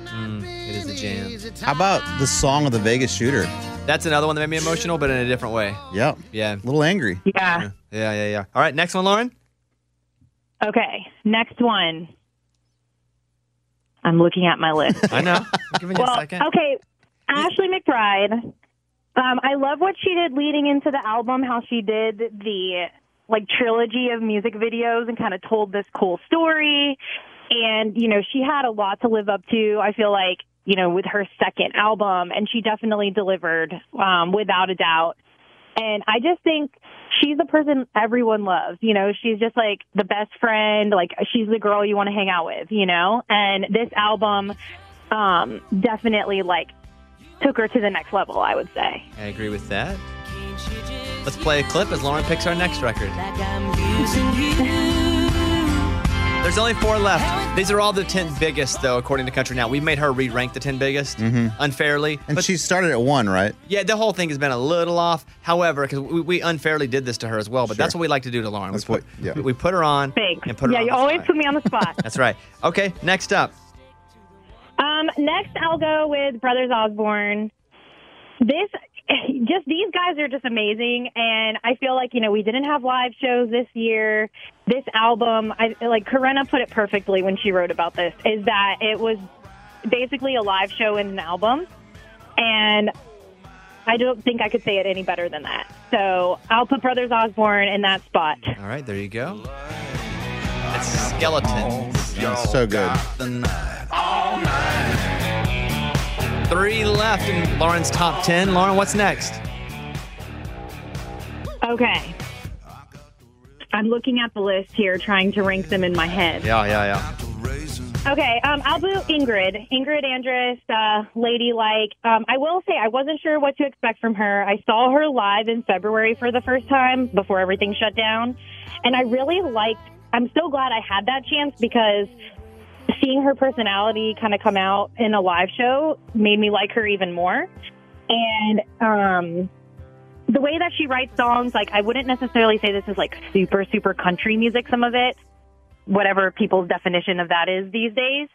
S5: Mm, it is a jam.
S15: How about the song of the Vegas shooter?
S5: That's another one that made me emotional, but in a different way.
S15: Yep.
S5: Yeah.
S15: A little angry.
S14: Yeah.
S5: Yeah, yeah, yeah. All right, next one, Lauren.
S14: Okay, next one. I'm looking at my list.
S5: I know. I'm giving you
S14: well,
S5: a second.
S14: okay, Ashley McBryde. Um, I love what she did leading into the album. How she did the like trilogy of music videos and kind of told this cool story. And you know, she had a lot to live up to. I feel like you know with her second album, and she definitely delivered um, without a doubt. And I just think she's the person everyone loves. You know, she's just like the best friend. Like she's the girl you want to hang out with. You know, and this album um, definitely like took her to the next level. I would say.
S5: I agree with that. Let's play a clip as Lauren picks our next record. There's only four left. These are all the 10 biggest, though, according to Country Now. We've made her re rank the 10 biggest unfairly.
S15: Mm-hmm. And she started at one, right?
S5: Yeah, the whole thing has been a little off. However, because we, we unfairly did this to her as well, but that's what we like to do to Lauren.
S15: That's
S5: we put,
S15: what- yeah.
S5: we, we put her on
S14: Thanks.
S5: and put her
S14: yeah,
S5: on
S14: you
S5: the
S14: always
S5: spot.
S14: put me on the spot.
S5: That's right. Okay, next up.
S14: Um, next, I'll go with Brothers Osborne. This, just these guys are just amazing, and I feel like you know we didn't have live shows this year. This album, I like Corinna put it perfectly when she wrote about this. Is that it was basically a live show and an album, and I don't think I could say it any better than that. So I'll put Brothers Osborne in that spot.
S5: All right, there you go. The Skeletons.
S15: Yeah, so good.
S5: Three left in Lauren's top 10. Lauren, what's next?
S14: Okay. I'm looking at the list here, trying to rank them in my head.
S5: Yeah, yeah, yeah.
S14: Okay, um, I'll do Ingrid. Ingrid Andress, uh, ladylike. Um, I will say I wasn't sure what to expect from her. I saw her live in February for the first time before everything shut down, and I really liked. I'm so glad I had that chance because seeing her personality kind of come out in a live show made me like her even more. And um, the way that she writes songs, like I wouldn't necessarily say this is like super super country music. Some of it, whatever people's definition of that is these days.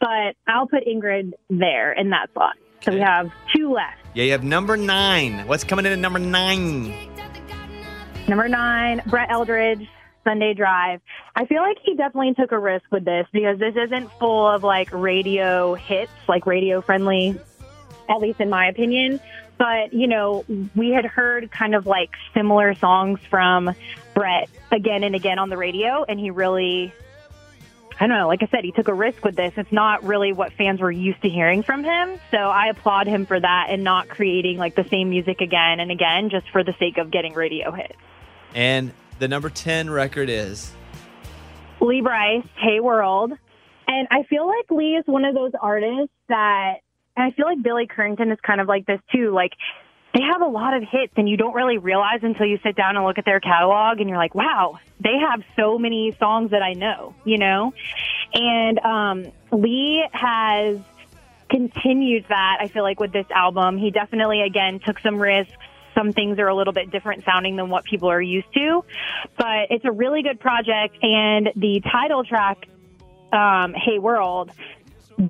S14: But I'll put Ingrid there in that slot. So we have two left.
S5: Yeah, you have number nine. What's coming in at number nine?
S14: Number nine, Brett Eldredge, Sunday Drive. I feel like he definitely took a risk with this because this isn't full of like radio hits, like radio friendly, at least in my opinion. But, you know, we had heard kind of like similar songs from Brett again and again on the radio, and he really, I don't know, like I said, he took a risk with this. It's not really what fans were used to hearing from him. So I applaud him for that and not creating like the same music again and again just for the sake of getting radio hits.
S5: And the number 10 record is.
S14: Lee Brice, Hey World. And I feel like Lee is one of those artists that, and I feel like Billy Currington is kind of like this too. Like, they have a lot of hits and you don't really realize until you sit down and look at their catalog and you're like, wow, they have so many songs that I know, you know? And um, Lee has continued that, I feel like, with this album. He definitely, again, took some risks. Some things are a little bit different sounding than what people are used to, but it's a really good project. And the title track, um, Hey World,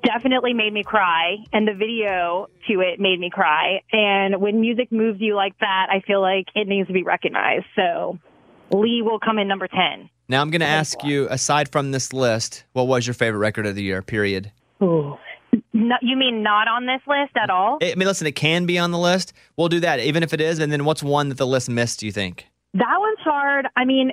S14: definitely made me cry. And the video to it made me cry. And when music moves you like that, I feel like it needs to be recognized. So Lee will come in number 10.
S5: Now I'm going to ask you, aside from this list, what was your favorite record of the year, period?
S14: Ooh. No, you mean not on this list at all?
S5: I mean, listen, it can be on the list. We'll do that, even if it is. And then what's one that the list missed, do you think?
S14: That one's hard. I mean,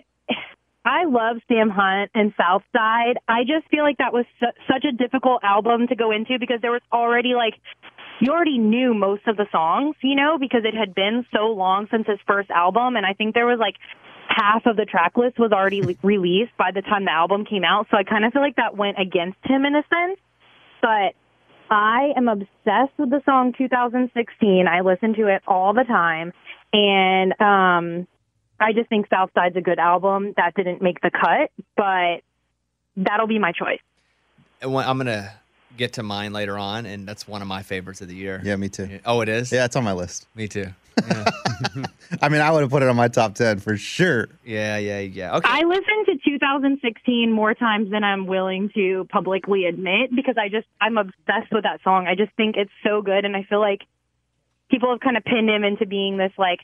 S14: I love Sam Hunt and Southside. I just feel like that was su- such a difficult album to go into because there was already like you already knew most of the songs, you know, because it had been so long since his first album, and I think there was like half of the track list was already le- released by the time the album came out. So I kind of feel like that went against him in a sense. But I am obsessed with the song 2016. I listen to it all the time, and um, I just think Southside's a good album. That didn't make the cut, but that'll be my choice.
S5: And when- I'm going to get to mine later on, and that's one of my favorites of the year.
S15: Yeah, me too.
S5: Oh, it is?
S15: Yeah, it's on my list.
S5: Me too.
S15: I mean, I would have put it on my top 10 for sure.
S5: Yeah, yeah, yeah. Okay.
S14: I listened to 2016 more times than I'm willing to publicly admit because I just I'm obsessed with that song. I just think it's so good, and I feel like people have kind of pinned him into being this like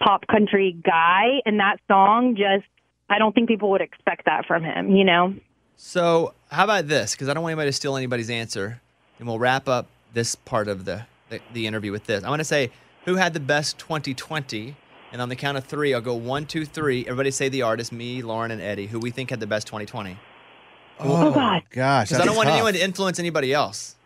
S14: pop country guy, and that song just I don't think people would expect that from him. You know?
S5: So, how about this? Because I don't want anybody to steal anybody's answer, and we'll wrap up this part of the the, the interview with this. I want to say who had the best 2020, and on the count of three, I'll go one, two, three. Everybody say the artist, me, Lauren, and Eddie. Who we think had the best 2020?
S15: Oh,
S14: God.
S15: Oh, gosh.
S5: Because I don't want
S15: tough.
S5: anyone to influence anybody else.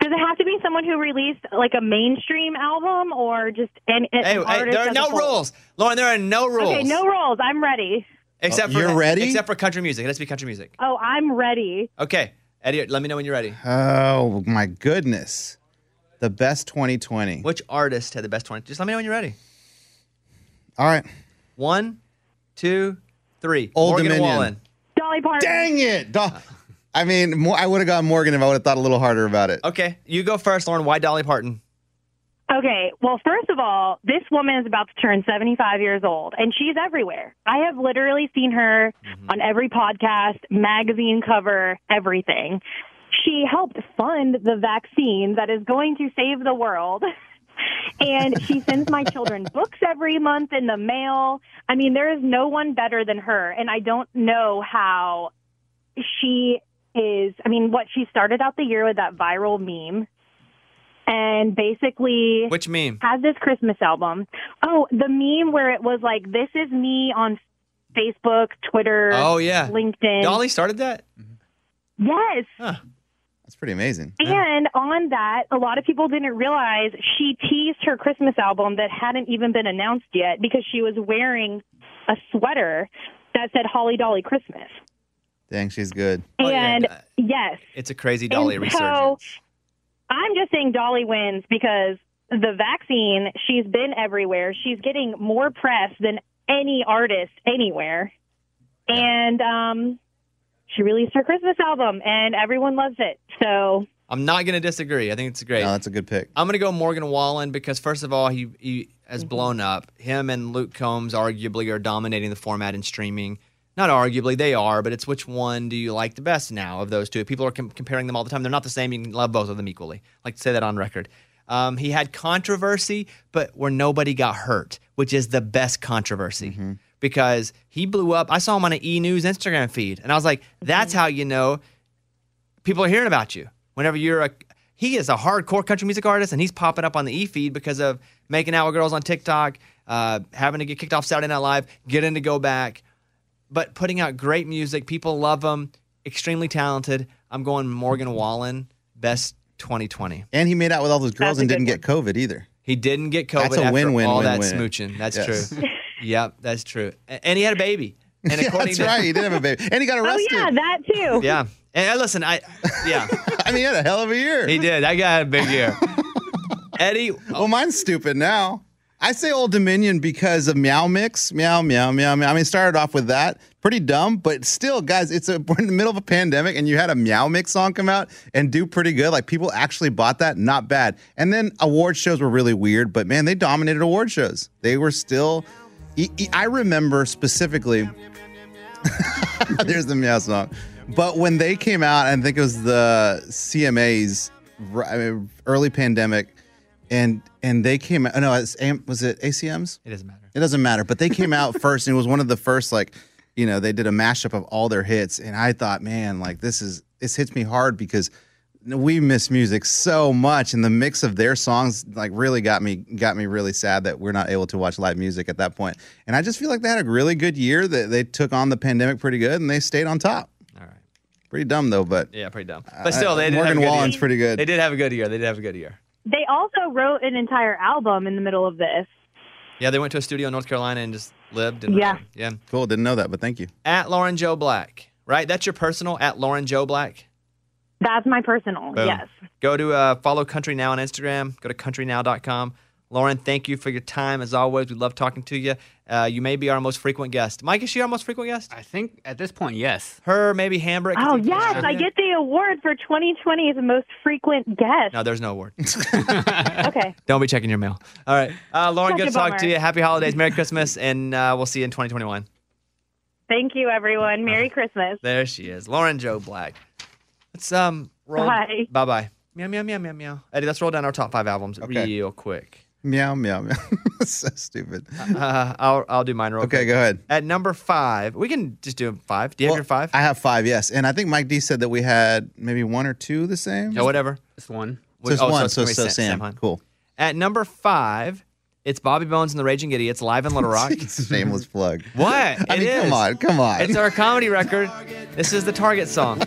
S14: Does it have to be someone who released like a mainstream album or just an, an
S5: Hey, hey,
S14: artist
S5: there are no
S14: whole?
S5: rules, Lauren. There are no rules.
S14: Okay, no rules. I'm ready.
S5: Except
S15: Oh,
S5: for
S15: you're ready?
S5: Except for country music. It has to be country music.
S14: Oh, I'm ready.
S5: Okay, Eddie, let me know when you're ready.
S15: Oh, my goodness. The best 2020.
S5: Which artist had the best 20? Just let me know when you're ready.
S15: All right.
S5: One, two, three.
S15: Old
S5: Morgan
S15: Dominion.
S5: Wallen.
S14: Dolly Parton.
S15: Dang it. Do- I mean, more, I would have gone Morgan if I would have thought a little harder about it.
S5: Okay, you go first, Lauren. Why Dolly Parton?
S14: Okay, well, first of all, this woman is about to turn 75 years old, and she's everywhere. I have literally seen her mm-hmm. on every podcast, magazine cover, everything. She helped fund the vaccine that is going to save the world. and she sends my children books every month in the mail. I mean, there is no one better than her, and I don't know how she is. I mean, what she started out the year with that viral meme and basically
S5: Which meme?
S14: has this Christmas album. Oh, the meme where it was like, "This is me on Facebook, Twitter.
S5: Oh yeah,
S14: LinkedIn.
S5: Dolly started that.
S14: Yes.
S15: That's pretty amazing.
S14: And on that, a lot of people didn't realize she teased her Christmas album that hadn't even been announced yet because she was wearing a sweater that said Holly Dolly Christmas.
S15: Dang, she's good.
S14: and yes.
S5: It's a crazy Dolly
S14: and
S5: resurgence.
S14: So I'm just saying Dolly wins because the vaccine, she's been everywhere. She's getting more press than any artist anywhere. And um she released her Christmas album and everyone loves it. So
S5: I'm not going to disagree. I think it's great.
S15: No, that's a good pick.
S5: I'm going to go Morgan Wallen because first of all, he he has
S14: Mm-hmm.
S5: blown up. Him and Luke Combs arguably are dominating the format in streaming. Not arguably, they are, but it's which one do you like the best now of those two? People are com- comparing them all the time. They're not the same. You can love both of them equally. I like to say that on record. Um, he had controversy, but where nobody got hurt, which is the best controversy because he blew up. I saw him on an E News Instagram feed, and I was like, that's how you know people are hearing about you. Whenever you're a, he is a hardcore country music artist, and he's popping up on the E feed because of making out with girls on TikTok, uh, having to get kicked off Saturday Night Live, getting to go back, but putting out great music. People love him. Extremely talented. I'm going Morgan Wallen, best 2020.
S15: And he made out with all those girls
S5: That's
S15: and didn't get COVID either.
S5: He didn't get COVID
S15: That's a win-win,
S5: all that
S15: win-win.
S5: smooching. That's
S15: Yes.
S5: true. yep, that's true. And he had a baby. And
S15: Yeah, that's
S5: to-
S15: right. He did have a baby. And he got oh, arrested.
S14: Oh yeah, that too.
S5: Yeah. And listen, I yeah.
S15: I mean, he had a hell of a year.
S5: He did. That guy had a big year. Eddie. Oh.
S15: Well, mine's stupid now. I say Old Dominion because of Meow Mix. Meow, meow, meow, meow. I mean, it started off with that. Pretty dumb, but still, guys, it's a, we're in the middle of a pandemic and you had a Meow Mix song come out and do pretty good. Like, people actually bought that. Not bad. And then award shows were really weird, but man, they dominated award shows. They were still. I remember specifically. There's the meow song. But when they came out, I think it was the CMAs, I mean, early pandemic, and and they came out. No, it's, was it ACMs?
S5: It doesn't matter.
S15: It doesn't matter. But they came out first, and it was one of the first like, you know, they did a mashup of all their hits, and I thought, man, like this is this hits me hard because we miss music so much, and the mix of their songs like really got me got me really sad that we're not able to watch live music at that point. And I just feel like they had a really good year. That they took on the pandemic pretty good, and they stayed on top.
S5: All right.
S15: Pretty dumb though, but
S5: Yeah, pretty dumb. But still, they did
S15: Morgan
S5: have a good
S15: Wallen's
S5: year.
S15: pretty good.
S5: They did have a good year. They did have a good year.
S14: They also wrote an entire album in the middle of this.
S5: Yeah, they went to a studio in North Carolina and just lived. And,
S14: Yeah.
S5: Yeah.
S15: Cool. Didn't know that, but thank you.
S5: At Lauren Jo Black, right? That's your personal at Lauren Jo Black.
S14: That's my personal.
S5: Boom.
S14: Yes.
S5: Go to uh, follow Country Now on Instagram. Go to countrynow.com. Lauren, thank you for your time as always. We love talking to you. Uh, you may be our most frequent guest. Mike, is she our most frequent guest?
S6: I think at this point, yes.
S5: Her, maybe Hambrick.
S14: Oh yes, I get the award for 2020 as the most frequent guest.
S5: No, there's no award.
S14: okay.
S5: Don't be checking your mail. All right. Uh, Lauren,
S14: Such
S5: good to talk to you. Happy holidays. Merry Christmas. And uh, we'll see you in 2021.
S14: Thank you, everyone. Merry Christmas.
S5: There she is. Lauren Jo Black. Let's um roll.
S14: Bye.
S5: Bye bye. Meow meow meow meow meow. Eddie, let's roll down our top five albums real quick.
S15: Meow meow meow. so stupid.
S5: Uh, I'll I'll do mine real
S15: Okay,
S5: quick.
S15: go ahead.
S5: At number five, we can just do five. Do you have
S15: Well,
S5: your five?
S15: I have five, yes. And I think Mike D said that we had maybe one or two the same.
S5: Yeah, whatever.
S6: Just one.
S15: So it's
S5: Oh,
S15: one.
S5: it's
S15: So,
S5: gonna be
S15: so
S5: Sam-
S15: Sam.
S5: Sam Hunt.
S15: Cool.
S5: At number five, it's Bobby Bones and the Raging Idiots live in Little Rock.
S15: It's a shameless plug.
S5: What?
S15: I
S5: It
S15: mean, come on, come on.
S5: It's our comedy record. This is the Target song.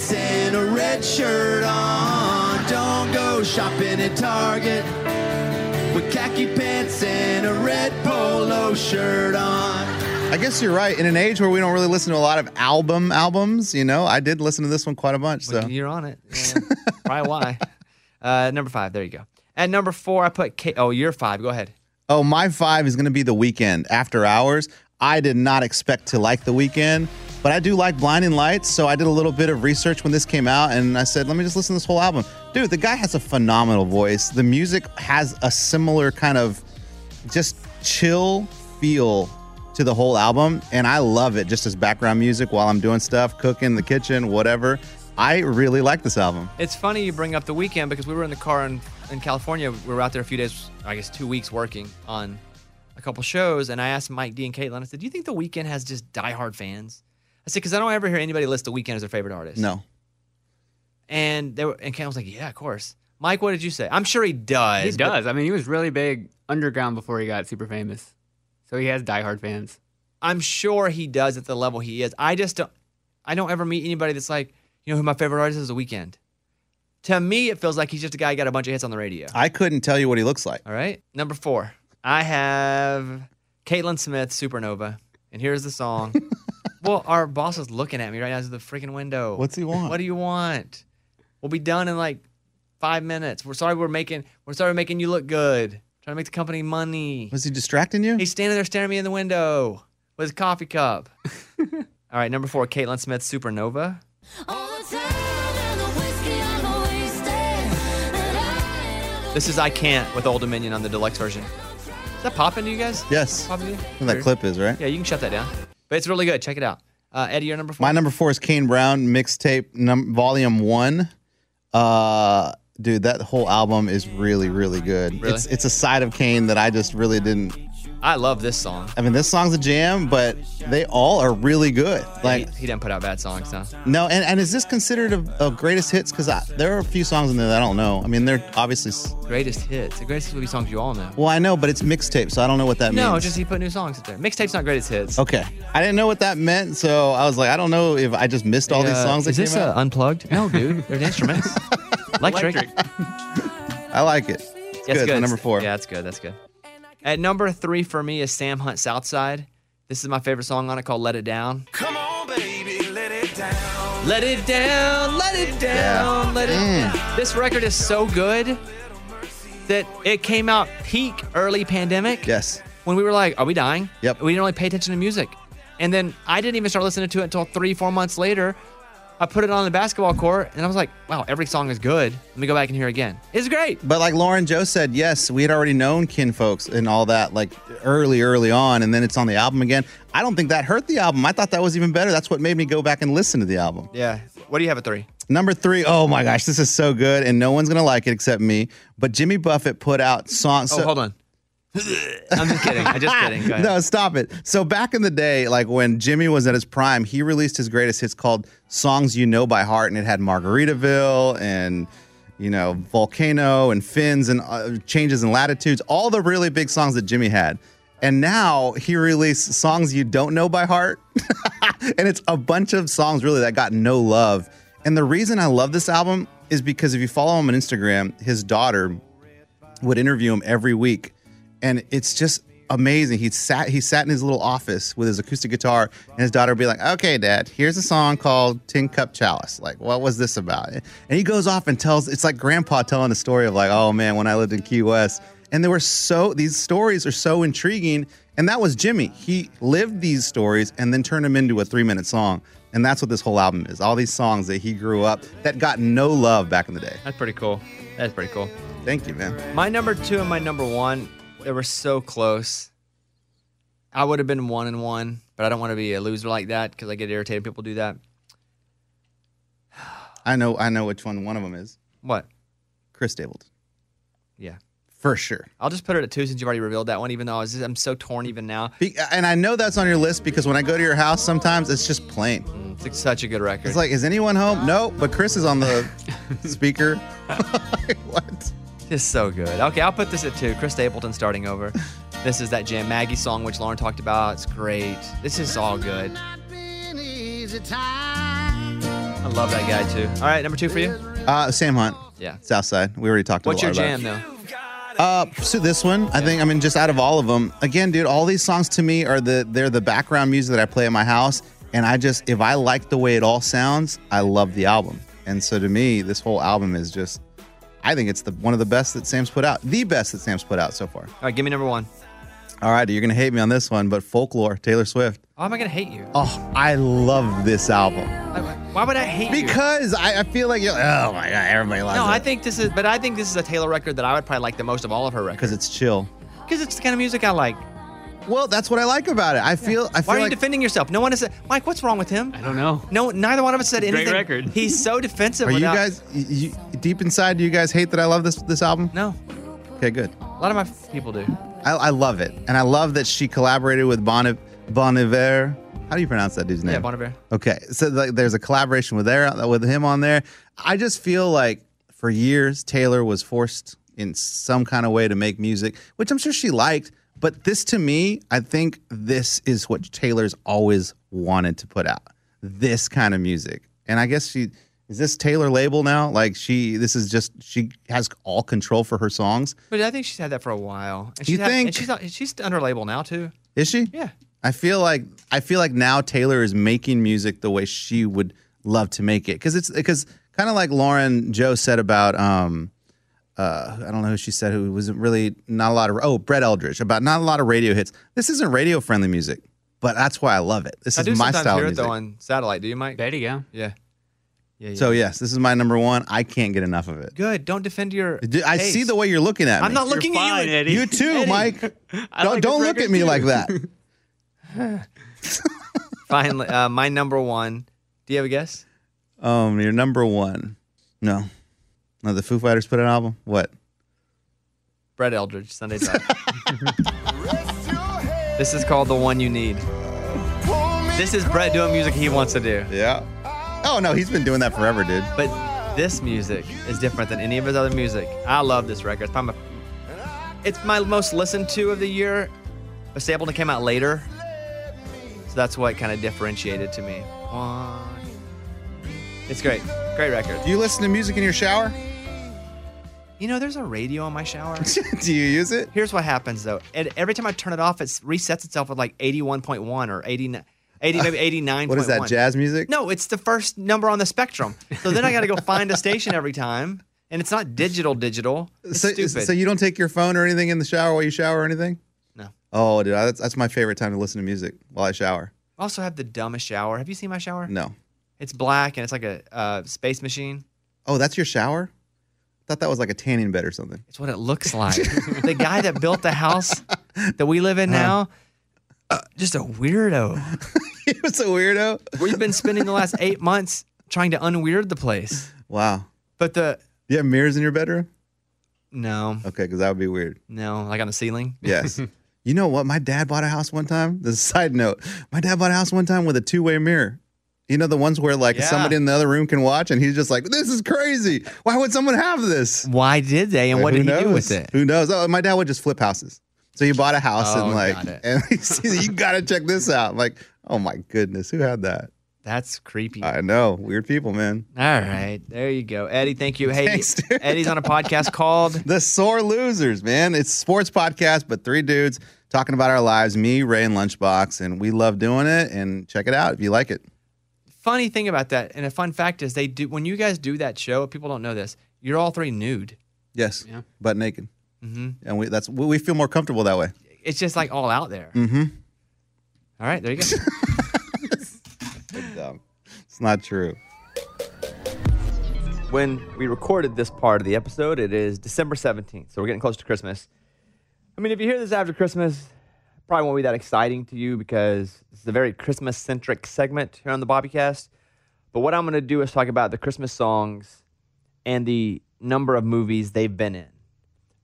S8: Pants and a red shirt on. Don't go shopping at Target with khaki pants and a red polo shirt on.
S15: I guess you're right. In an age where we don't really listen to a lot of album albums, you know, I did listen to this one quite a bunch. So
S5: You're on it. Yeah, probably why. Uh, number five. There you go. At number four, I put K. Oh, you're five. Go ahead.
S15: Oh, my five is going to be the Weeknd after hours. I did not expect to like the Weeknd, but I do like Blinding Lights. So I did a little bit of research when this came out, and I said, let me just listen to this whole album. Dude, the guy has a phenomenal voice. The music has a similar kind of just chill feel to the whole album, and I love it just as background music while I'm doing stuff, cooking, the kitchen, whatever. I really like this album.
S5: It's funny you bring up the Weeknd because we were in the car in, in California. We were out there a few days, I guess two weeks working on a couple shows. And I asked Mike D and Caitlin, I said, Do you think the Weeknd has just diehard fans? I said, Because I don't ever hear anybody list the Weeknd as their favorite artist.
S15: No.
S5: And they were, and Caitlin was like, Yeah, of course. Mike, what did you say? I'm sure he does.
S6: He
S5: but-
S6: does. I mean, he was really big underground before he got super famous. So he has diehard fans.
S5: I'm sure he does at the level he is. I just don't. I don't ever meet anybody that's like, you know, who my favorite artist is. The Weeknd. To me, it feels like he's just a guy who got a bunch of hits on the radio.
S15: I couldn't tell you what he looks like.
S5: All right. Number four, I have Caitlyn Smith, Supernova. And here's the song. well, our boss is looking at me right now through the freaking window.
S15: What's he want?
S5: What do you want? We'll be done in like five minutes. We're sorry we're making we're sorry we're making you look good. Trying to make the company money.
S15: Was he distracting you?
S5: He's standing there staring at me in the window with his coffee cup. All right, number four, Caitlyn Smith, Supernova. This is I Can't with Old Dominion on the deluxe version. Is that popping to you guys?
S15: Yes.
S5: Popping to you?
S15: That clip is, right?
S5: Yeah, you can shut that down. But it's really good. Check it out. Uh, Eddie, your number four.
S15: My number four is Kane Brown mixtape num- volume one. Uh, dude, that whole album is really, really good.
S5: Really?
S15: It's it's a side of Kane that I just really didn't.
S5: I love this song.
S15: I mean, this song's a jam, but they all are really good. Like,
S5: he, he didn't put out bad songs, no.
S15: no, and, and is this considered a, a greatest hits? Because there are a few songs in there that I don't know. I mean, they're obviously.
S5: Greatest hits. The greatest hits will be songs you all know.
S15: Well, I know, but it's mixtape, so I don't know what that
S5: no,
S15: means.
S5: No, just he put new songs in there. Mixtape's not greatest hits.
S15: Okay, I didn't know what that meant, so I was like, I don't know if I just missed all these songs that
S5: Is this uh, unplugged? No, dude. They're instruments. Electric.
S15: I like it. It's
S5: That's
S15: good. It's my number four.
S5: Yeah, that's good. That's good. At number three for me is Sam Hunt Southside. This is my favorite song on it called Let It Down.
S8: Come on, baby, let it down.
S5: Let it down, let it down,
S8: Yeah.
S5: let it
S8: Mm.
S5: down. This record is so good that it came out peak early pandemic.
S15: Yes.
S5: When we were like, are we dying?
S15: Yep.
S5: We didn't really pay attention to music. And then I didn't even start listening to it until three, four months later. I put it on the basketball court and I was like, wow, every song is good. Let me go back and hear it again. It's great.
S15: But like Lauren Jo said, yes, we had already known Kinfolks and all that like early, early on, and then it's on the album again. I don't think that hurt the album. I thought that was even better. That's what made me go back and listen to the album.
S5: Yeah. What do you have at three?
S15: Number three, oh my gosh, this is so good, and no one's gonna like it except me. But Jimmy Buffett put out songs.
S5: Oh, hold on. I'm just kidding. I'm just kidding. Go ahead.
S15: No, stop it. So back in the day, like when Jimmy was at his prime, he released his greatest hits called "Songs You Know by Heart," and it had Margaritaville and you know Volcano and Fins and uh, Changes in Latitudes, all the really big songs that Jimmy had. And now he released songs you don't know by heart, and it's a bunch of songs really that got no love. And the reason I love this album is because if you follow him on Instagram, his daughter would interview him every week, and it's just amazing. He sat he sat in his little office with his acoustic guitar, and his daughter would be like, "Okay, Dad, here's a song called Tin Cup Chalice. Like, what was this about?" And he goes off and tells. It's like Grandpa telling a story of like, "Oh man, when I lived in Key West." And they were so these stories are so intriguing, and that was Jimmy. He lived these stories and then turned them into a three minute song. And that's what this whole album is. All these songs that he grew up that got no love back in the day.
S5: That's pretty cool. That's pretty cool.
S15: Thank you, man.
S5: My number two and my number one, they were so close. I would have been one and one, but I don't want to be a loser like that because I get irritated. People do that.
S15: I know I know which one one of them is.
S5: What?
S15: Chris Stapleton.
S5: Yeah.
S15: For sure.
S5: I'll just put it at two since you've already revealed that one, even though I was I'm so torn even now.
S15: Be- and I know that's on your list because when I go to your house, sometimes it's just plain.
S5: Mm, it's like such a good record.
S15: It's like, is anyone home? No, but Chris is on the speaker. what?
S5: It's so good. Okay, I'll put this at two. Chris Stapleton starting over. This is that Jam Maggie song, which Lauren talked about. It's great. This is all good. I love that guy too. All right, number two for you.
S15: Uh, Sam Hunt.
S5: Yeah.
S15: Southside. We already talked
S5: What's
S15: a
S5: your jam though?
S15: Uh, so this one, I think. I mean, just out of all of them, again, dude, all these songs to me are the they're the background music that I play at my house, and I just if I like the way it all sounds, I love the album. And so to me, this whole album is just, I think it's the one of the best that Sam's put out, the best that Sam's put out so far.
S5: All right, give me number one.
S15: All right, you're gonna hate me on this one, but Folklore, Taylor Swift.
S5: How am I gonna hate you?
S15: Oh, I love this album
S5: Why would I hate you?
S15: because I, I feel like you're, oh my god, everybody loves
S5: No,
S15: it No,
S5: I think this is, but I think this is a Taylor record that I would probably like the most of all of her records
S15: because it's chill.
S5: because it's the kind of music I like.
S15: Well, that's what I like about it. I feel, I feel
S5: Why are you
S15: like
S5: defending yourself? No one has said, Mike, what's wrong with him?
S6: I don't know.
S5: No, neither one of us said
S6: Great
S5: anything.
S6: record.
S5: He's so defensive.
S15: Are you guys you, deep inside? Do you guys hate that I love this this album?
S5: No.
S15: Okay, good.
S5: A lot of my f- people do.
S15: I, I love it, and I love that she collaborated with Bon, bon Iver. How do you pronounce that dude's name?
S5: Yeah, Bon Iver.
S15: Okay, so like, there's a collaboration with there with him on there. I just feel like for years Taylor was forced in some kind of way to make music, which I'm sure she liked, But this to me, I think this is what Taylor's always wanted to put out. This kind of music. And I guess she is this Taylor label now? Like she this is just she has all control for her songs.
S5: But I think she's had that for a while. And
S15: You
S5: she's had-
S15: think?
S5: and she's not, she's under label now too.
S15: Is she?
S5: Yeah.
S15: I feel like I feel like now Taylor is making music the way she would love to make it because it's because kind of like Lauren Jo said about um uh I don't know who she said who was really not a lot of oh Brett Eldredge about not a lot of radio hits. This isn't radio friendly music, but that's why I love it. This
S5: I
S15: is
S5: do
S15: my
S5: sometimes
S15: style
S5: hear
S15: of
S5: it though
S15: music.
S5: on satellite. Do you, Mike?
S6: Betty, yeah.
S5: Yeah. Yeah. yeah.
S15: So yes, this is my number one. I can't get enough of it.
S5: Good. Don't defend your.
S15: Dude, I see the way you're looking at me.
S5: I'm not looking at you. Eddie.
S15: You too, Mike.
S5: I
S15: don't
S5: like
S15: don't look at me
S5: too.
S15: like that.
S5: Finally, uh, my number one. Do you have a guess?
S15: Um, your number one. No. No, the Foo Fighters put an album? What?
S5: Brett Eldredge, Sunday Drive. this is called The One You Need. This is Brett doing music he wants to do.
S15: Yeah. Oh no, he's been doing that forever, dude.
S5: But this music is different than any of his other music. I love this record. It's, my, it's my most listened to of the year. But Stapleton came out later. So that's what kind of differentiated to me. It's great. Great record.
S15: Do you listen to music in your shower?
S5: You know, there's a radio in my shower.
S15: Do you use it?
S5: Here's what happens though. And every time I turn it off, it resets itself with like 81.1 or 89, 80, maybe 89.
S15: What is that, jazz music?
S5: No, it's the first number on the spectrum. So then I got to go find a station every time, and it's not digital. Digital. It's
S15: So,
S5: stupid.
S15: so you don't take your phone or anything in the shower while you shower or anything?
S5: No.
S15: Oh, dude, that's, that's my favorite time to listen to music while I shower.
S5: I also have the dumbest shower. Have you seen my shower?
S15: No.
S5: It's black and it's like a uh, space machine.
S15: Oh, that's your shower? I thought that was like a tanning bed or something.
S5: It's what it looks like. the guy that built the house that we live in now, uh, just a weirdo.
S15: he was a weirdo.
S5: We've been spending the last eight months trying to unweird the place.
S15: Wow.
S5: But the
S15: You have mirrors in your bedroom?
S5: no,
S15: Okay, because that would be weird.
S5: no, like on the ceiling.
S15: Yes. you know what? My dad bought a house one time. This is a side note. My dad bought a house one time with a two way mirror. You know the ones where like
S5: Yeah.
S15: somebody in the other room can watch, and he's just like, "This is crazy. Why would someone have this?"
S5: Why did they? And what
S15: Who
S5: did he do with it?
S15: Who knows? Oh, my dad would just flip houses. So you bought a house
S5: Oh,
S15: and like,
S5: got
S15: and you gotta check this out. I'm like, oh my goodness, who had that?
S5: That's creepy.
S15: I know, weird people, man.
S5: All right, there you go, Eddie. Thank you. Hey,
S15: Thanks.
S5: Eddie's on a podcast called
S15: The Sore Losers, man. It's a sports podcast, but three dudes talking about our lives. Me, Ray, and Lunchbox, and we love doing it. And check it out if you like it.
S5: funny thing about that, and a fun fact is they do when you guys do that show. People don't know this. You're all three nude.
S15: Yes,
S6: Yeah.
S15: But naked,
S5: hmm
S15: and we that's we we feel more comfortable that way.
S5: It's just like all out there.
S15: Mm-hmm.
S5: All right, there you go.
S15: It's not true.
S5: when we recorded this part of the episode, it is December 17th. So we're getting close to Christmas. I mean, if you hear this after Christmas, it probably won't be that exciting to you because it's a very Christmas centric segment here on the Bobbycast. But what I'm going to do is talk about the Christmas songs and the number of movies they've been in.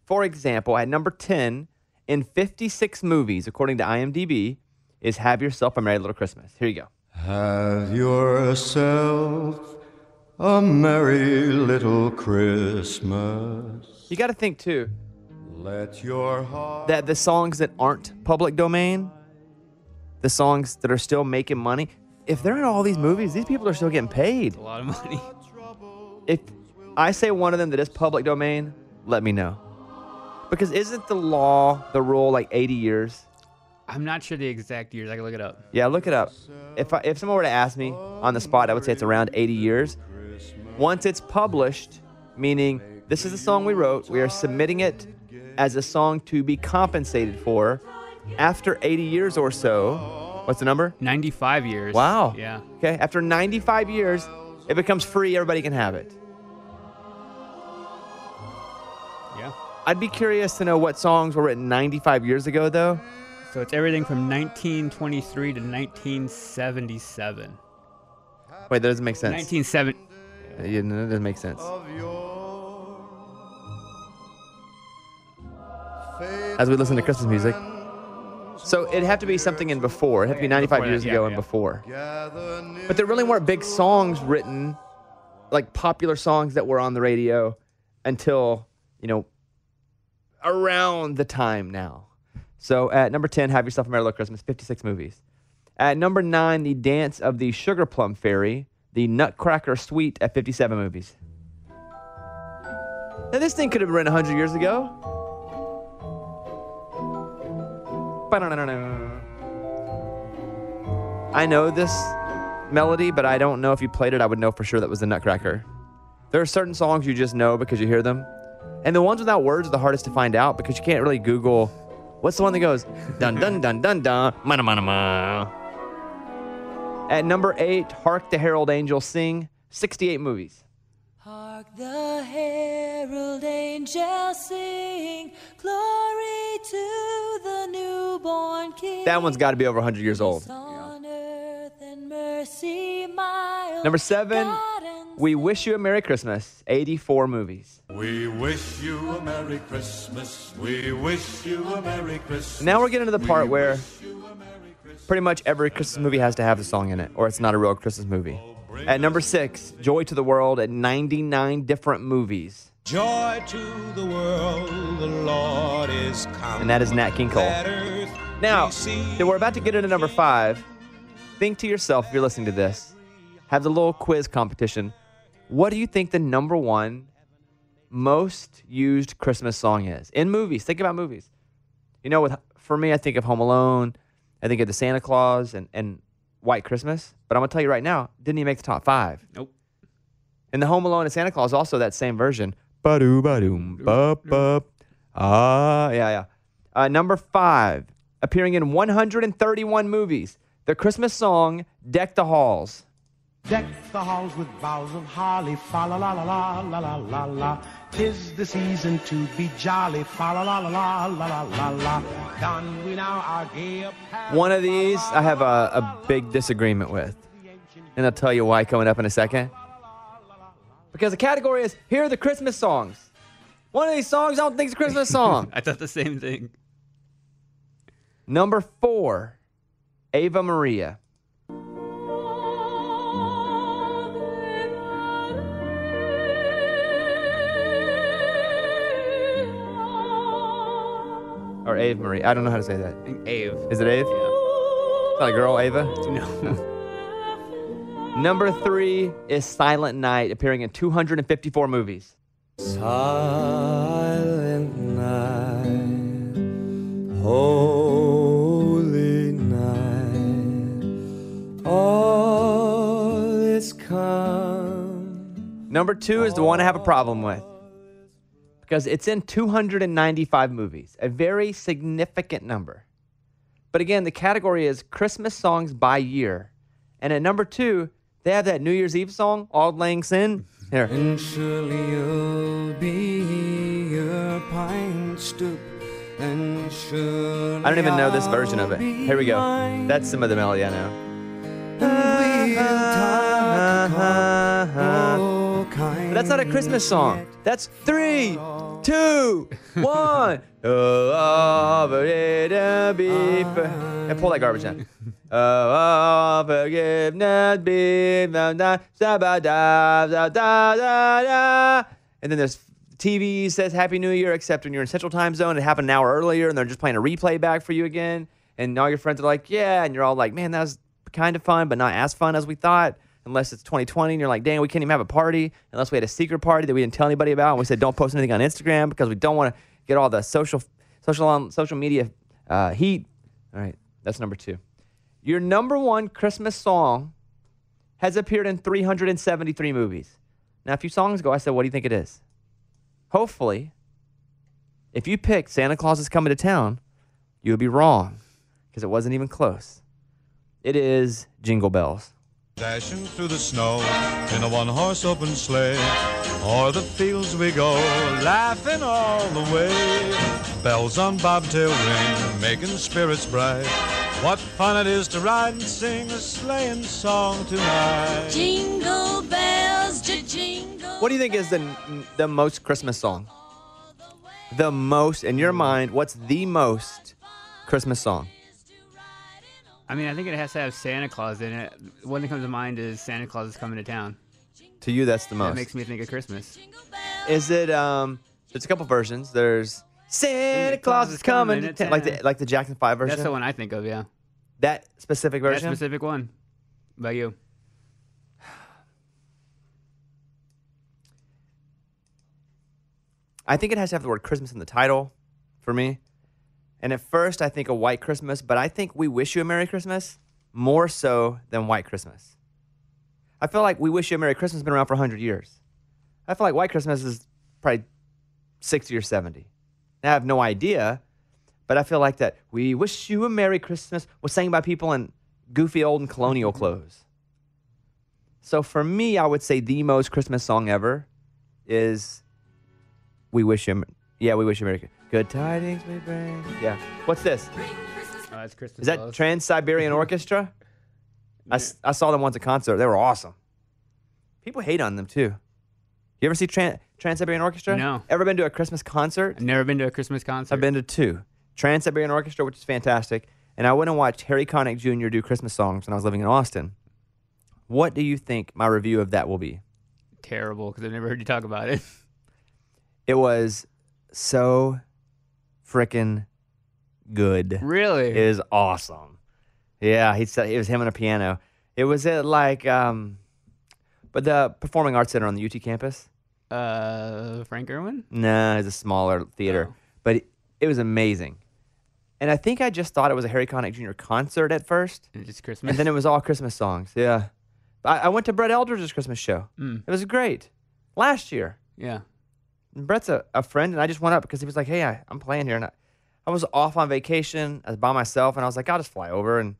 S5: For example, at number 10 in 56 movies, according to IMDb, is Have Yourself a Merry Little Christmas. Here you go.
S16: Have yourself a merry little Christmas.
S5: You got to think too
S16: Let your heart.
S5: that the songs that aren't public domain, the songs that are still making money, if they're in all these movies, these people are still getting paid.
S6: A lot of money.
S5: If I say one of them that is public domain, let me know. Because isn't the law, the rule, like 80 years?
S6: I'm not sure the exact years. I can look it up.
S5: Yeah, look it up. If I, if someone were to ask me on the spot, I would say it's around 80 years. Once it's published, meaning this is the song we wrote, we are submitting it as a song to be compensated for. After 80 years or so, what's the number?
S6: 95 years.
S5: Wow.
S6: Yeah.
S5: Okay, after 95 years, it becomes free. Everybody can have it. I'd be curious to know what songs were written 95 years ago, though.
S6: So it's everything from 1923 to 1977.
S5: Wait, that doesn't make sense.
S6: 1970.
S5: Yeah, no, that doesn't make sense. As we listen to Christmas music. So it'd have to be something in before. It'd have to be 95
S6: Before that,
S5: years
S6: yeah,
S5: ago
S6: yeah.
S5: and before. But there really weren't big songs written, like popular songs that were on the radio until, you know, around the time now. So at number 10, Have Yourself a Merry Little Christmas, 56 movies. At number 9, The Dance of the Sugar Plum Fairy, The Nutcracker Suite at 57 movies. Now, this thing could have been written 100 years ago. I know this melody, but I don't know if you played it, I would know for sure that was the Nutcracker. There are certain songs you just know because you hear them. And the ones without words are the hardest to find out because you can't really Google what's the one that goes dun dun dun dun dun mana mana ma. At number eight, Hark the Herald Angels Sing, 68 movies.
S9: Hark the herald angels sing, glory to the newborn King.
S5: That one's got to be over 100 years old.
S9: On earth and mercy mild.
S5: Number seven, We Wish You a Merry Christmas, 84 movies.
S16: We wish you a Merry Christmas. We wish you a Merry Christmas.
S5: Now we're getting to the part where pretty much every Christmas movie has to have the song in it, or it's not a real Christmas movie. Oh, at number six, Joy to the World at 99 different movies.
S8: Joy to the world, the Lord is come.
S5: And that is Nat King Cole. Now, that we're about to get into number five, think to yourself if you're listening to this, have the little quiz competition. What do you think the number one most used Christmas song is in movies? Think about movies. You know, with for me, I think of Home Alone, I think of the Santa Claus and, and White Christmas. But I'm gonna tell you right now, didn't even make the top five.
S6: Nope.
S5: And the Home Alone and Santa Claus also that same version. Ba-doo, ba-doom, ba ba Ah, yeah, yeah. Uh, number five, appearing in 131 movies, the Christmas song "Deck the Halls."
S17: Deck the halls with boughs of holly, fa la la la la la la la la. Tis the season to be jolly, fa la la la la la la la la. Don we now our gay apparel.
S5: One of these I have a, a big disagreement with, and I'll tell you why coming up in a second. Because the category is here are the Christmas songs. One of these songs I don't think is a Christmas song.
S6: I thought the same thing.
S5: Number four, Ava Maria. Or Ave Marie. I don't know how to say that.
S6: Ave.
S5: Is it Ave? Yeah. Not a girl, Ava?
S6: No.
S5: Number three is Silent Night, appearing in 254 movies.
S8: Silent night, holy night, all is calm.
S5: Number two is the one I have a problem with because it's in 295 movies, a very significant number. But again, the category is Christmas songs by year. And at number two, they have that New Year's Eve song, Auld Lang Syne. Here.
S8: And surely you'll be a pine stoop, and surely
S5: I don't even know this version of it. Here we go. That's some of the melody I know. But that's not a Christmas song. That's three, two, one. Oh, and uh, pull that garbage down. oh, forgiveness beef. Da. And then there's TV says Happy New Year, except when you're in Central Time Zone, it happened an hour earlier, and they're just playing a replay back for you again. And all your friends are like, yeah. And you're all like, man, that was kind of fun, but not as fun as we thought. Unless it's 2020, and you're like, "Dang, we can't even have a party unless we had a secret party that we didn't tell anybody about." And we said, "Don't post anything on Instagram because we don't want to get all the social, social on social media uh, heat." All right, that's number two. Your number one Christmas song has appeared in 373 movies. Now, a few songs ago, I said, What do you think it is? Hopefully, if you picked Santa Claus is Coming to Town, you would be wrong because it wasn't even close. It is Jingle Bells.
S16: Dashing through the snow in a one horse open sleigh. O'er the fields we go, laughing all the way. Bells on bobtail ring, making spirits bright. What fun it is to ride and sing a sleighing song tonight.
S9: Jingle bells, jingle.
S5: What do you think is the, the most Christmas song? The most, in your mind, what's the most Christmas song?
S6: I mean, I think it has to have Santa Claus in it. One that comes to mind is Santa Claus is coming to town.
S5: To you, that's the most.
S6: That makes me think of Christmas.
S5: Is it? Um, there's a couple versions. There's Santa Claus is coming to town. Like the like the Jackson Five version.
S6: That's the one I think of. Yeah.
S5: That specific version.
S6: That specific one. About you?
S5: I think it has to have the word Christmas in the title for me. And at first, I think a White Christmas, but I think We Wish You a Merry Christmas more so than White Christmas. I feel like We Wish You a Merry Christmas has been around for 100 years. I feel like White Christmas is probably 60 or 70. I have no idea, but I feel like that We Wish You a Merry Christmas was sang by people in goofy old and colonial mm-hmm. clothes. So for me, I would say the most Christmas song ever is We Wish You, yeah, We Wish You a Merry Good tidings we bring. Yeah. What's this?
S6: Uh, oh, that's Christmas.
S5: Is that Trans Siberian Orchestra? I, s- I saw them once at concert. They were awesome. People hate on them too. You ever see Trans Siberian Orchestra?
S6: No.
S5: Ever been to a Christmas concert?
S6: I've never been to a Christmas concert.
S5: I've been to two. Trans Siberian Orchestra, which is fantastic, and I went and watched Harry Connick Jr. do Christmas songs when I was living in Austin. What do you think my review of that will be?
S6: Terrible because I've never heard you talk about it.
S5: It was so freaking good.
S6: Really?
S5: It is awesome. Yeah, he said it was him on a piano. It was at like um but the Performing Arts Center on the UT campus.
S6: Uh, Frank Erwin.
S5: No, it's a smaller theater. But it, it was amazing. And I think I just thought it was a Harry Connick Jr. concert at first.
S6: And just Christmas.
S5: And then it was all Christmas songs. Yeah. I, I went to Brett Eldredge's Christmas show.
S6: Mm.
S5: It was great. Last year.
S6: Yeah.
S5: And Brett's a, a friend, and I just went up because he was like, "Hey, I, I'm playing here." And I, I was off on vacation. I was by myself, and I was like, "I'll just fly over." And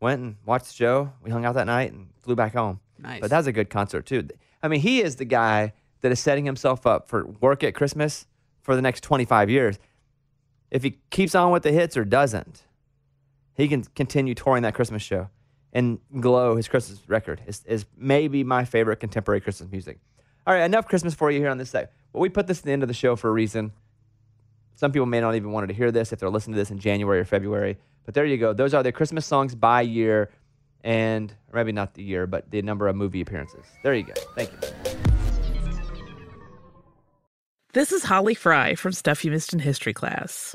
S5: went and watched the show. We hung out that night and flew back home.
S6: Nice.
S5: But that was a good concert too. I mean, he is the guy that is setting himself up for work at Christmas for the next 25 years. If he keeps on with the hits or doesn't, he can continue touring that Christmas show. And Glow, his Christmas record, is, is maybe my favorite contemporary Christmas music. All right, enough Christmas for you here on this side. But we put this at the end of the show for a reason. Some people may not even wanted to hear this if they're listening to this in January or February. But there you go. Those are the Christmas songs by year, and maybe not the year, but the number of movie appearances. There you go. Thank you.
S18: This is Holly Fry from Stuff You Missed in History class.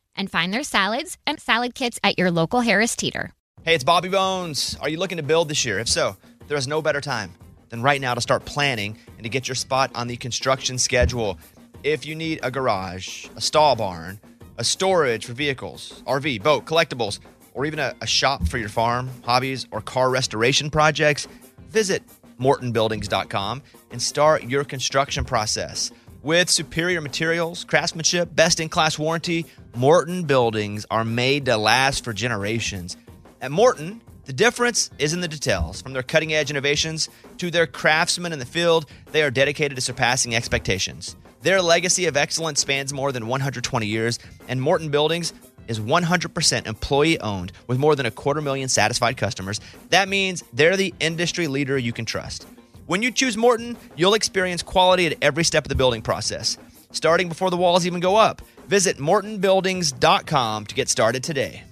S19: and find their salads and salad kits at your local Harris Teeter.
S5: Hey, it's Bobby Bones. Are you looking to build this year? If so, there is no better time than right now to start planning and to get your spot on the construction schedule. If you need a garage, a stall barn, a storage for vehicles, RV, boat, collectibles, or even a, a shop for your farm, hobbies, or car restoration projects, visit mortonbuildings.com and start your construction process. With superior materials, craftsmanship, best in class warranty, Morton buildings are made to last for generations. At Morton, the difference is in the details. From their cutting edge innovations to their craftsmen in the field, they are dedicated to surpassing expectations. Their legacy of excellence spans more than 120 years, and Morton Buildings is 100% employee owned with more than a quarter million satisfied customers. That means they're the industry leader you can trust. When you choose Morton, you'll experience quality at every step of the building process, starting before the walls even go up. Visit mortonbuildings.com to get started today.